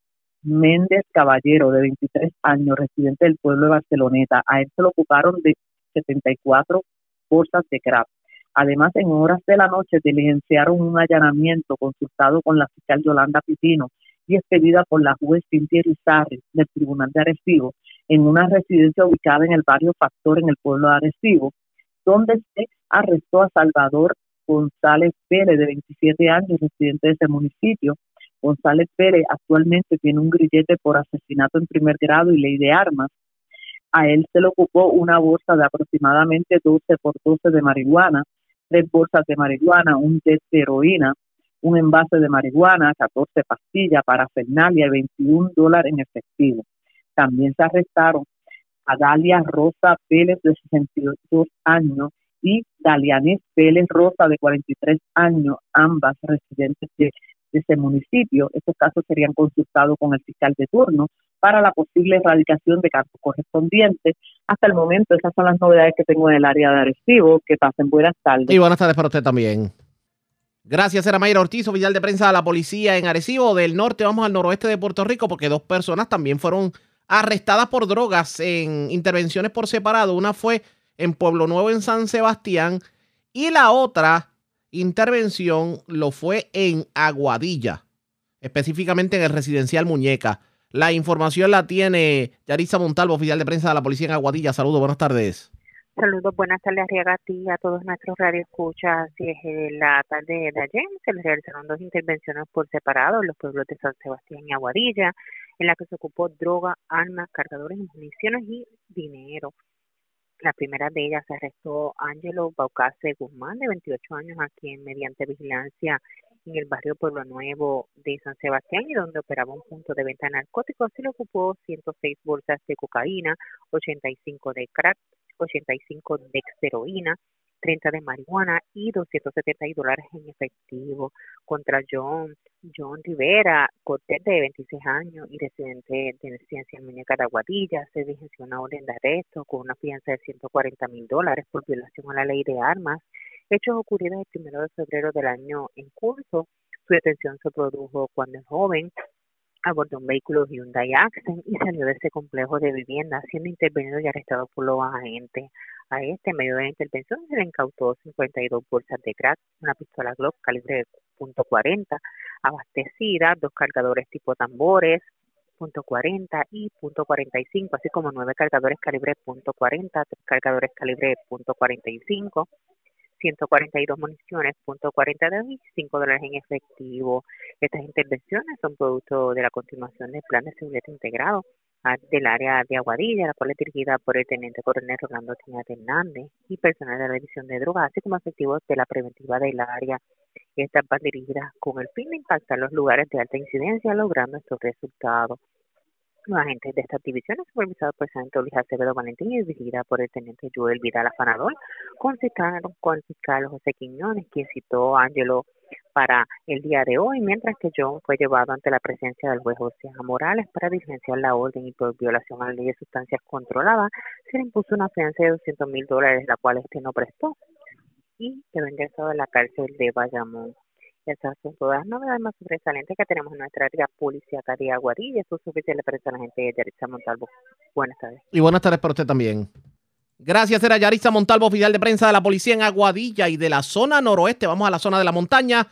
Speaker 28: Méndez Caballero, de 23 años, residente del pueblo de Barceloneta. A él se lo ocuparon de 74 bolsas de crack. Además, en horas de la noche diligenciaron un allanamiento consultado con la fiscal Yolanda Pitino y expedida por la juez Cintia Rizarri del Tribunal de Arecibo en una residencia ubicada en el barrio Factor en el pueblo de Arecibo, donde se arrestó a Salvador González Pérez, de 27 años, residente de ese municipio, González Pérez actualmente tiene un grillete por asesinato en primer grado y ley de armas. A él se le ocupó una bolsa de aproximadamente 12 por 12 de marihuana, tres bolsas de marihuana, un test de heroína, un envase de marihuana, 14 pastillas, para parafernalia y 21 dólares en efectivo. También se arrestaron a Dalia Rosa Pérez de 62 años y Dalianés Pérez Rosa de 43 años, ambas residentes de de ese municipio. Estos casos serían consultados con el fiscal de turno para la posible erradicación de casos correspondientes. Hasta el momento, esas son las novedades que tengo en el área de Arecibo. Que pasen buenas tardes.
Speaker 2: Y buenas tardes para usted también. Gracias, era Mayra Ortiz, oficial de prensa de la policía en Arecibo. Del norte vamos al noroeste de Puerto Rico porque dos personas también fueron arrestadas por drogas en intervenciones por separado. Una fue en Pueblo Nuevo, en San Sebastián, y la otra intervención lo fue en Aguadilla, específicamente en el residencial Muñeca. La información la tiene Yarisa Montalvo, oficial de prensa de la policía en Aguadilla. Saludos, buenas tardes.
Speaker 29: Saludos, buenas tardes, Arriaga, a a todos nuestros radioescuchas. Así es, en la tarde de ayer se les realizaron dos intervenciones por separado en los pueblos de San Sebastián y Aguadilla, en la que se ocupó droga, armas, cargadores, municiones y dinero. La primera de ellas se arrestó Ángelo Baucase Guzmán, de 28 años, a quien mediante vigilancia en el barrio Pueblo Nuevo de San Sebastián y donde operaba un punto de venta de narcóticos, se le ocupó 106 bolsas de cocaína, 85 de crack, 85 de heroína, 30 de marihuana y 270 dólares en efectivo contra John John Rivera, Cortés de 26 años y residente de residencia en Muñeca de Aguadilla. Se diligenció una orden de arresto con una fianza de 140 mil dólares por violación a la ley de armas. Hechos ocurridos el primero de febrero del año en curso. Su detención se produjo cuando el joven abordó un vehículo Hyundai Accent y salió de ese complejo de vivienda, siendo intervenido y arrestado por los agentes. A este, medio de la intervención, se le incautó 52 bolsas de crack, una pistola Glock calibre .40 abastecida, dos cargadores tipo tambores, .40 y .45, así como nueve cargadores calibre .40, tres cargadores calibre .45, 142 municiones, .40 y 5 dólares en efectivo. Estas intervenciones son producto de la continuación del plan de seguridad integrado ah, del área de Aguadilla, la cual es dirigida por el teniente coronel Rolando Tiñas Hernández y personal de la división de drogas, así como efectivos de la preventiva del área. Estas van dirigidas con el fin de impactar los lugares de alta incidencia, logrando estos resultados. Los agentes de estas divisiones, supervisados por el sargento Luis Acevedo Valentín y dirigida por el teniente Joel Vidal Afanador, concitaron con el fiscal José Quiñones, quien citó a Angelo para el día de hoy, mientras que John fue llevado ante la presencia del juez José Morales para diligenciar la orden y por violación a la ley de sustancias controladas, se le impuso una fianza de 200 mil dólares, la cual este no prestó, y quedó ingresado en la cárcel de Bayamón.
Speaker 2: Y buenas tardes para usted también. Gracias, era Yaritza Montalvo, oficial de prensa de la policía en Aguadilla y de la zona noroeste. Vamos a la zona de la montaña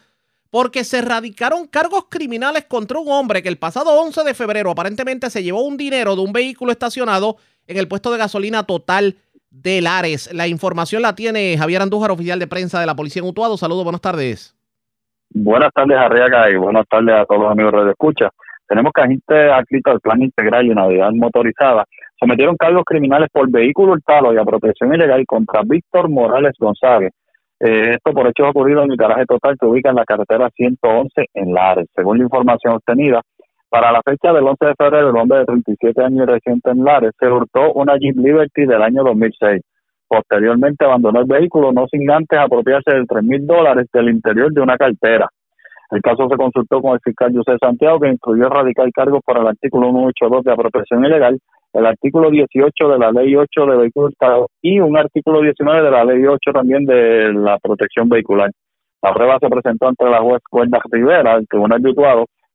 Speaker 2: porque se radicaron cargos criminales contra un hombre que el pasado 11 de febrero aparentemente se llevó un dinero de un vehículo estacionado en el puesto de gasolina total de Lares. La información la tiene Javier Andújar, oficial de prensa de la policía en Utuado. Saludos, buenas tardes.
Speaker 30: Buenas tardes, Arriaga, y buenas tardes a todos los amigos de Escucha. Tenemos que agentes adscritos al Plan Integral y unidad motorizada sometieron cargos criminales por vehículo hurtado y a protección ilegal contra Víctor Morales González. Eh, esto por hechos ocurridos en el garaje total que ubica en la carretera 111 en Lares. Según la información obtenida, para la fecha del 11 de febrero, el hombre de 37 años y reciente en Lares se hurtó una Jeep Liberty del año 2006. Posteriormente abandonó el vehículo, no sin antes apropiarse de tres mil dólares del interior de una cartera. El caso se consultó con el fiscal José Santiago, que incluyó erradicar cargos por el artículo 182 de apropiación ilegal, el artículo 18 de la ley 8 de vehículos y un artículo 19 de la ley 8 también de la protección vehicular. La prueba se presentó ante la juez Cuerda Rivera, el tribunal de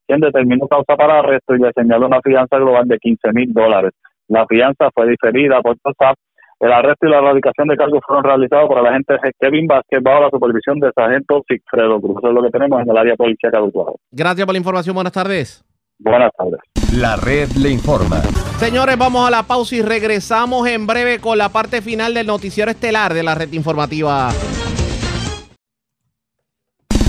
Speaker 30: quien determinó causa para arresto y le señaló una fianza global de 15 mil dólares. La fianza fue diferida por WhatsApp el arresto y la erradicación de cargos fueron realizados por el agente Kevin Vázquez bajo la supervisión de sargento Sigfredo Cruz. Eso es lo que tenemos en el área policial de
Speaker 2: Gracias por la información. Buenas tardes.
Speaker 30: Buenas tardes.
Speaker 1: La red le informa.
Speaker 2: Señores, vamos a la pausa y regresamos en breve con la parte final del noticiero estelar de la red informativa.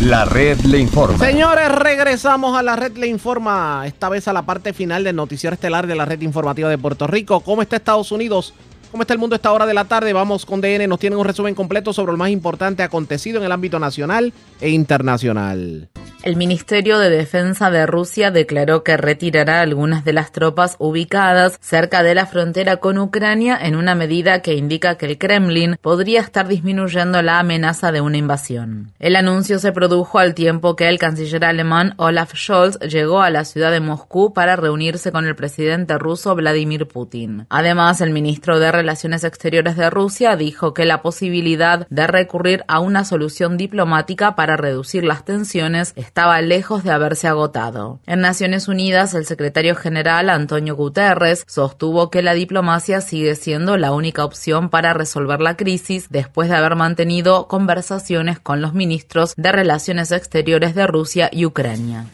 Speaker 1: La red le informa.
Speaker 2: Señores, regresamos a la red le informa. Esta vez a la parte final del noticiero estelar de la red informativa de Puerto Rico. ¿Cómo está Estados Unidos? ¿Cómo está el mundo a esta hora de la tarde? Vamos con DN, nos tienen un resumen completo sobre lo más importante acontecido en el ámbito nacional e internacional.
Speaker 31: El Ministerio de Defensa de Rusia declaró que retirará algunas de las tropas ubicadas cerca de la frontera con Ucrania en una medida que indica que el Kremlin podría estar disminuyendo la amenaza de una invasión. El anuncio se produjo al tiempo que el canciller alemán Olaf Scholz llegó a la ciudad de Moscú para reunirse con el presidente ruso Vladimir Putin. Además, el ministro de Relaciones Exteriores de Rusia dijo que la posibilidad de recurrir a una solución diplomática para reducir las tensiones estaba lejos de haberse agotado. En Naciones Unidas, el secretario general Antonio Guterres sostuvo que la diplomacia sigue siendo la única opción para resolver la crisis después de haber mantenido conversaciones con los ministros de Relaciones Exteriores de Rusia y Ucrania.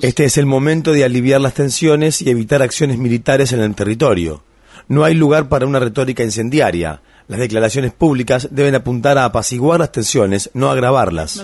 Speaker 32: Este es el momento de aliviar las tensiones y evitar acciones militares en el territorio. No hay lugar para una retórica incendiaria. Las declaraciones públicas deben apuntar a apaciguar las tensiones, no agravarlas.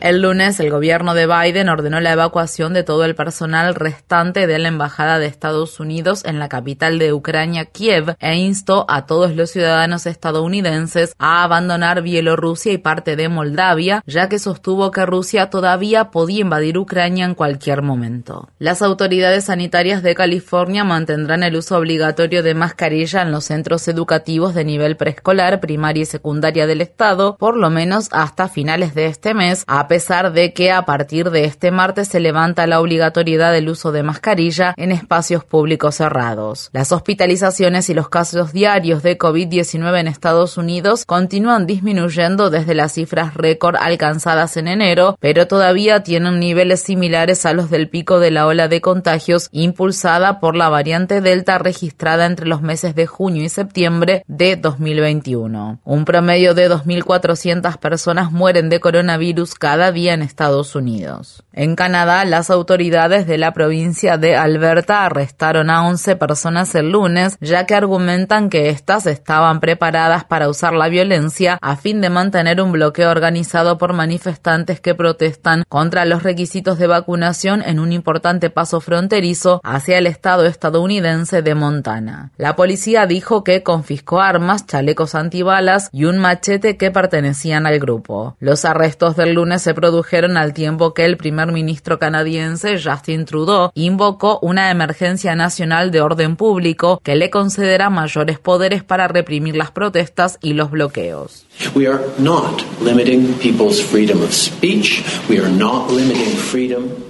Speaker 31: El lunes, el gobierno de Biden ordenó la evacuación de todo el personal restante de la Embajada de Estados Unidos en la capital de Ucrania, Kiev, e instó a todos los ciudadanos estadounidenses a abandonar Bielorrusia y parte de Moldavia, ya que sostuvo que Rusia todavía podía invadir Ucrania en cualquier momento. Las autoridades sanitarias de California mantendrán el uso obligatorio de mascarilla en los centros educativos de nivel preescolar, primaria y secundaria del estado, por lo menos hasta finales de este mes, a pesar de que a partir de este martes se levanta la obligatoriedad del uso de mascarilla en espacios públicos cerrados. Las hospitalizaciones y los casos diarios de COVID-19 en Estados Unidos continúan disminuyendo desde las cifras récord alcanzadas en enero, pero todavía tienen niveles similares a los del pico de la ola de contagios impulsada por la variante Delta registrada entre los meses de junio y septiembre de 2021. Un promedio de 2.400 personas mueren de coronavirus cada día en Estados Unidos. En Canadá, las autoridades de la provincia de Alberta arrestaron a 11 personas el lunes, ya que argumentan que éstas estaban preparadas para usar la violencia a fin de mantener un bloqueo organizado por manifestantes que protestan contra los requisitos de vacunación en un importante paso fronterizo hacia el estado estadounidense de Montana. La policía dijo que confiscó armas, chalecos antibalas y un machete que pertenecían al grupo. Los arrestos del lunes se produjeron al tiempo que el primer ministro canadiense Justin Trudeau invocó una emergencia nacional de orden público que le concederá mayores poderes para reprimir las protestas y los bloqueos.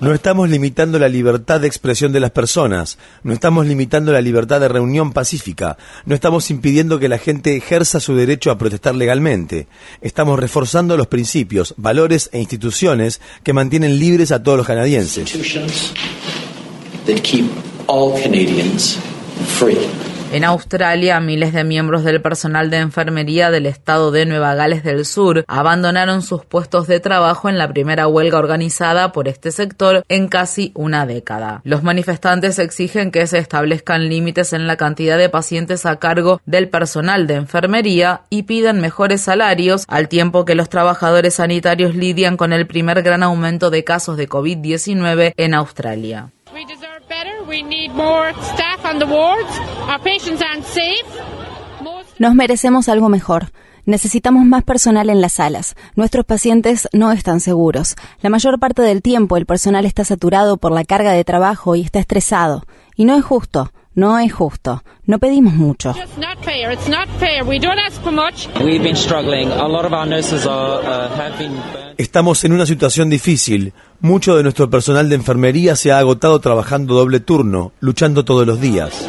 Speaker 32: No estamos limitando la libertad de expresión de las personas, no estamos limitando la libertad de reunión pacífica, no estamos impidiendo que la gente ejerza su derecho a protestar legalmente. Estamos reforzando los principios, valores e instituciones que mantienen libres a todos los canadienses.
Speaker 31: En Australia, miles de miembros del personal de enfermería del estado de Nueva Gales del Sur abandonaron sus puestos de trabajo en la primera huelga organizada por este sector en casi una década. Los manifestantes exigen que se establezcan límites en la cantidad de pacientes a cargo del personal de enfermería y piden mejores salarios al tiempo que los trabajadores sanitarios lidian con el primer gran aumento de casos de COVID-19 en Australia.
Speaker 33: Nos merecemos algo mejor. Necesitamos más personal en las salas. Nuestros pacientes no están seguros. La mayor parte del tiempo el personal está saturado por la carga de trabajo y está estresado. Y no es justo. No es justo. No pedimos mucho.
Speaker 32: Estamos en una situación difícil. Mucho de nuestro personal de enfermería se ha agotado trabajando doble turno, luchando todos los días.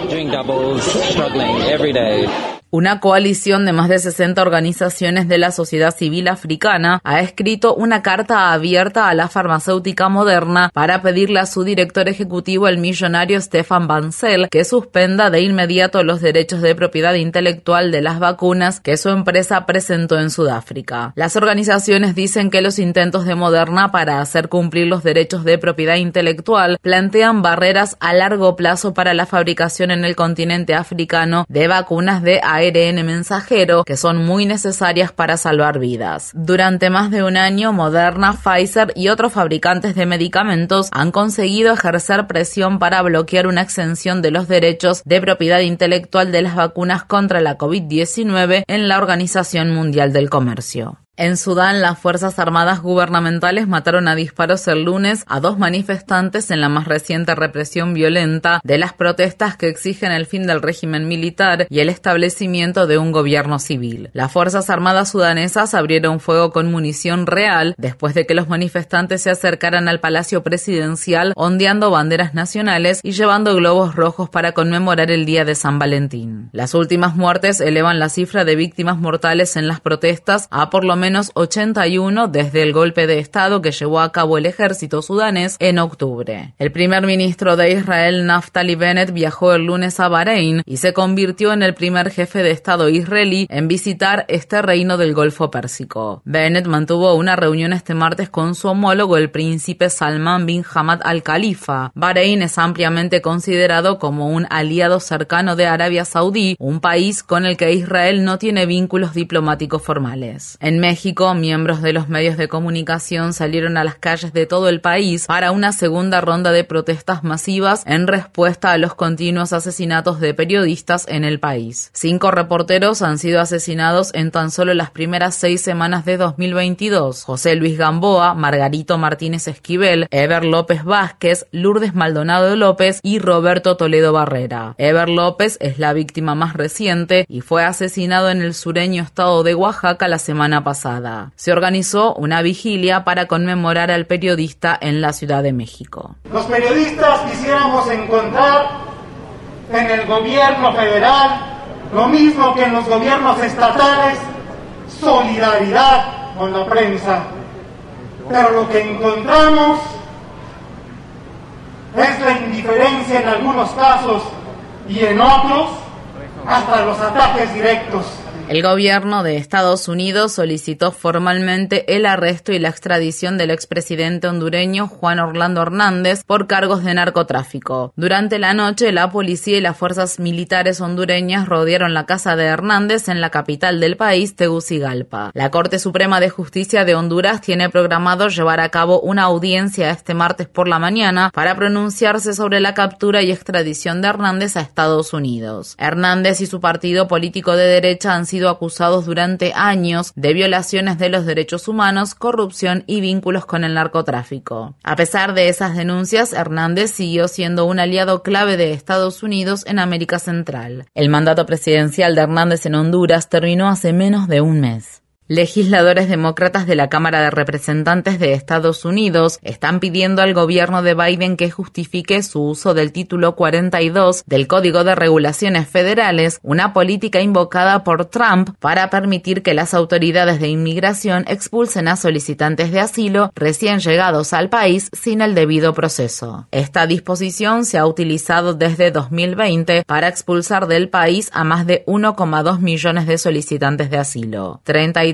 Speaker 31: Una coalición de más de 60 organizaciones de la sociedad civil africana ha escrito una carta abierta a la farmacéutica moderna para pedirle a su director ejecutivo, el millonario Stefan Bancel, que suspenda de inmediato los derechos de propiedad intelectual de las vacunas que su empresa presentó en Sudáfrica. Las organizaciones dicen que los intentos de Moderna para hacer cumplir los derechos de propiedad intelectual plantean barreras a largo plazo para la fabricación en el continente africano de vacunas de ARN mensajero que son muy necesarias para salvar vidas. Durante más de un año, Moderna, Pfizer y otros fabricantes de medicamentos han conseguido ejercer presión para bloquear una exención de los derechos de propiedad intelectual de las vacunas contra la COVID-19 en la Organización Mundial del Comercio. En Sudán, las Fuerzas Armadas gubernamentales mataron a disparos el lunes a dos manifestantes en la más reciente represión violenta de las protestas que exigen el fin del régimen militar y el establecimiento de un gobierno civil. Las Fuerzas Armadas sudanesas abrieron fuego con munición real después de que los manifestantes se acercaran al Palacio Presidencial ondeando banderas nacionales y llevando globos rojos para conmemorar el Día de San Valentín. Las últimas muertes elevan la cifra de víctimas mortales en las protestas a por lo menos 81 desde el golpe de Estado que llevó a cabo el ejército sudanés en octubre. El primer ministro de Israel, Naftali Bennett, viajó el lunes a Bahrein y se convirtió en el primer jefe de Estado israelí en visitar este reino del Golfo Pérsico. Bennett mantuvo una reunión este martes con su homólogo, el príncipe Salman bin Hamad al Khalifa. Bahrein es ampliamente considerado como un aliado cercano de Arabia Saudí, un país con el que Israel no tiene vínculos diplomáticos formales. En miembros de los medios de comunicación salieron a las calles de todo el país para una segunda ronda de protestas masivas en respuesta a los continuos asesinatos de periodistas en el país. Cinco reporteros han sido asesinados en tan solo las primeras seis semanas de 2022. José Luis Gamboa, Margarito Martínez Esquivel, Ever López Vázquez, Lourdes Maldonado López y Roberto Toledo Barrera. Ever López es la víctima más reciente y fue asesinado en el sureño estado de Oaxaca la semana pasada Se organizó una vigilia para conmemorar al periodista en la Ciudad de México.
Speaker 34: Los periodistas quisiéramos encontrar en el gobierno federal lo mismo que en los gobiernos estatales, solidaridad con la prensa. Pero lo que encontramos es la indiferencia en algunos casos y en otros hasta los ataques directos.
Speaker 31: El gobierno de Estados Unidos solicitó formalmente el arresto y la extradición del expresidente hondureño Juan Orlando Hernández por cargos de narcotráfico. Durante la noche, la policía y las fuerzas militares hondureñas rodearon la casa de Hernández en la capital del país, Tegucigalpa. La Corte Suprema de Justicia de Honduras tiene programado llevar a cabo una audiencia este martes por la mañana para pronunciarse sobre la captura y extradición de Hernández a Estados Unidos. Hernández y su partido político de derecha han sido acusados durante años de violaciones de los derechos humanos, corrupción y vínculos con el narcotráfico. A pesar de esas denuncias, Hernández siguió siendo un aliado clave de Estados Unidos en América Central. El mandato presidencial de Hernández en Honduras terminó hace menos de un mes. Legisladores demócratas de la Cámara de Representantes de Estados Unidos están pidiendo al gobierno de Biden que justifique su uso del título 42 del Código de Regulaciones Federales, una política invocada por Trump para permitir que las autoridades de inmigración expulsen a solicitantes de asilo recién llegados al país sin el debido proceso. Esta disposición se ha utilizado desde 2020 para expulsar del país a más de 1,2 millones de solicitantes de asilo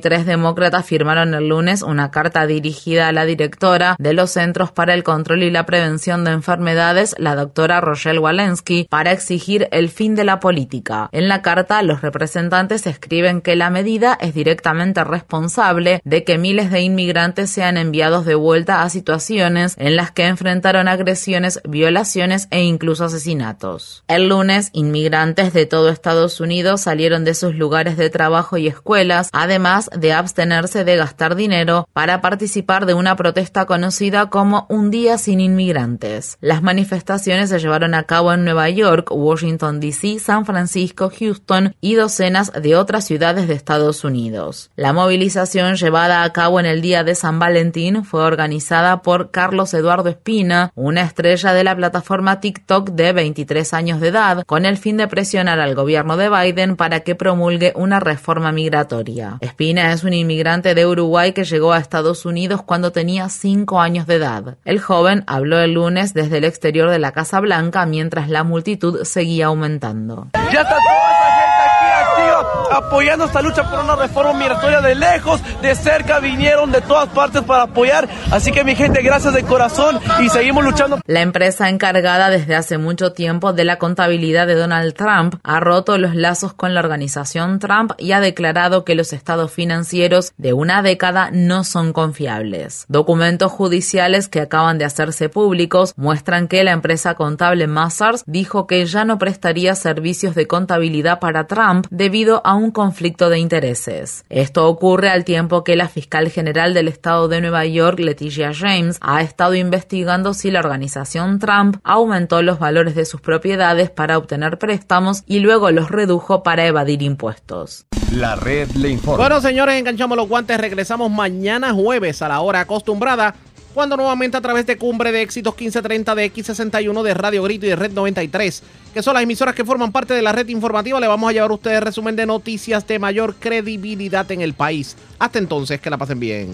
Speaker 31: tres demócratas firmaron el lunes una carta dirigida a la directora de los Centros para el Control y la Prevención de Enfermedades, la doctora Rochelle Walensky, para exigir el fin de la política. En la carta, los representantes escriben que la medida es directamente responsable de que miles de inmigrantes sean enviados de vuelta a situaciones en las que enfrentaron agresiones, violaciones e incluso asesinatos. El lunes, inmigrantes de todo Estados Unidos salieron de sus lugares de trabajo y escuelas, además de abstenerse de gastar dinero para participar de una protesta conocida como Un Día sin Inmigrantes. Las manifestaciones se llevaron a cabo en Nueva York, Washington, D.C., San Francisco, Houston y docenas de otras ciudades de Estados Unidos. La movilización llevada a cabo en el Día de San Valentín fue organizada por Carlos Eduardo Espina, una estrella de la plataforma TikTok de 23 años de edad, con el fin de presionar al gobierno de Biden para que promulgue una reforma migratoria. Espina es un inmigrante de Uruguay que llegó a Estados Unidos cuando tenía cinco años de edad. El joven habló el lunes desde el exterior de la Casa Blanca mientras la multitud seguía aumentando.
Speaker 35: Ya está esa gente aquí activa apoyando esta lucha por una reforma migratoria de lejos, de cerca, vinieron de todas partes para apoyar. Así que mi gente, gracias de corazón y seguimos luchando.
Speaker 31: La empresa encargada desde hace mucho tiempo de la contabilidad de Donald Trump ha roto los lazos con la organización Trump y ha declarado que los estados financieros de una década no son confiables. Documentos judiciales que acaban de hacerse públicos muestran que la empresa contable Mazars dijo que ya no prestaría servicios de contabilidad para Trump debido a un conflicto de intereses. Esto ocurre al tiempo que la fiscal general del estado de Nueva York, Leticia James, ha estado investigando si la organización Trump aumentó los valores de sus propiedades para obtener préstamos y luego los redujo para evadir impuestos.
Speaker 1: La red le informa.
Speaker 2: Bueno, señores, enganchamos los guantes. Regresamos mañana jueves a la hora acostumbrada cuando nuevamente a través de Cumbre de Éxitos 1530 de X61 de Radio Grito y de Red 93, que son las emisoras que forman parte de la red informativa, le vamos a llevar a ustedes resumen de noticias de mayor credibilidad en el país. Hasta entonces, que la pasen bien.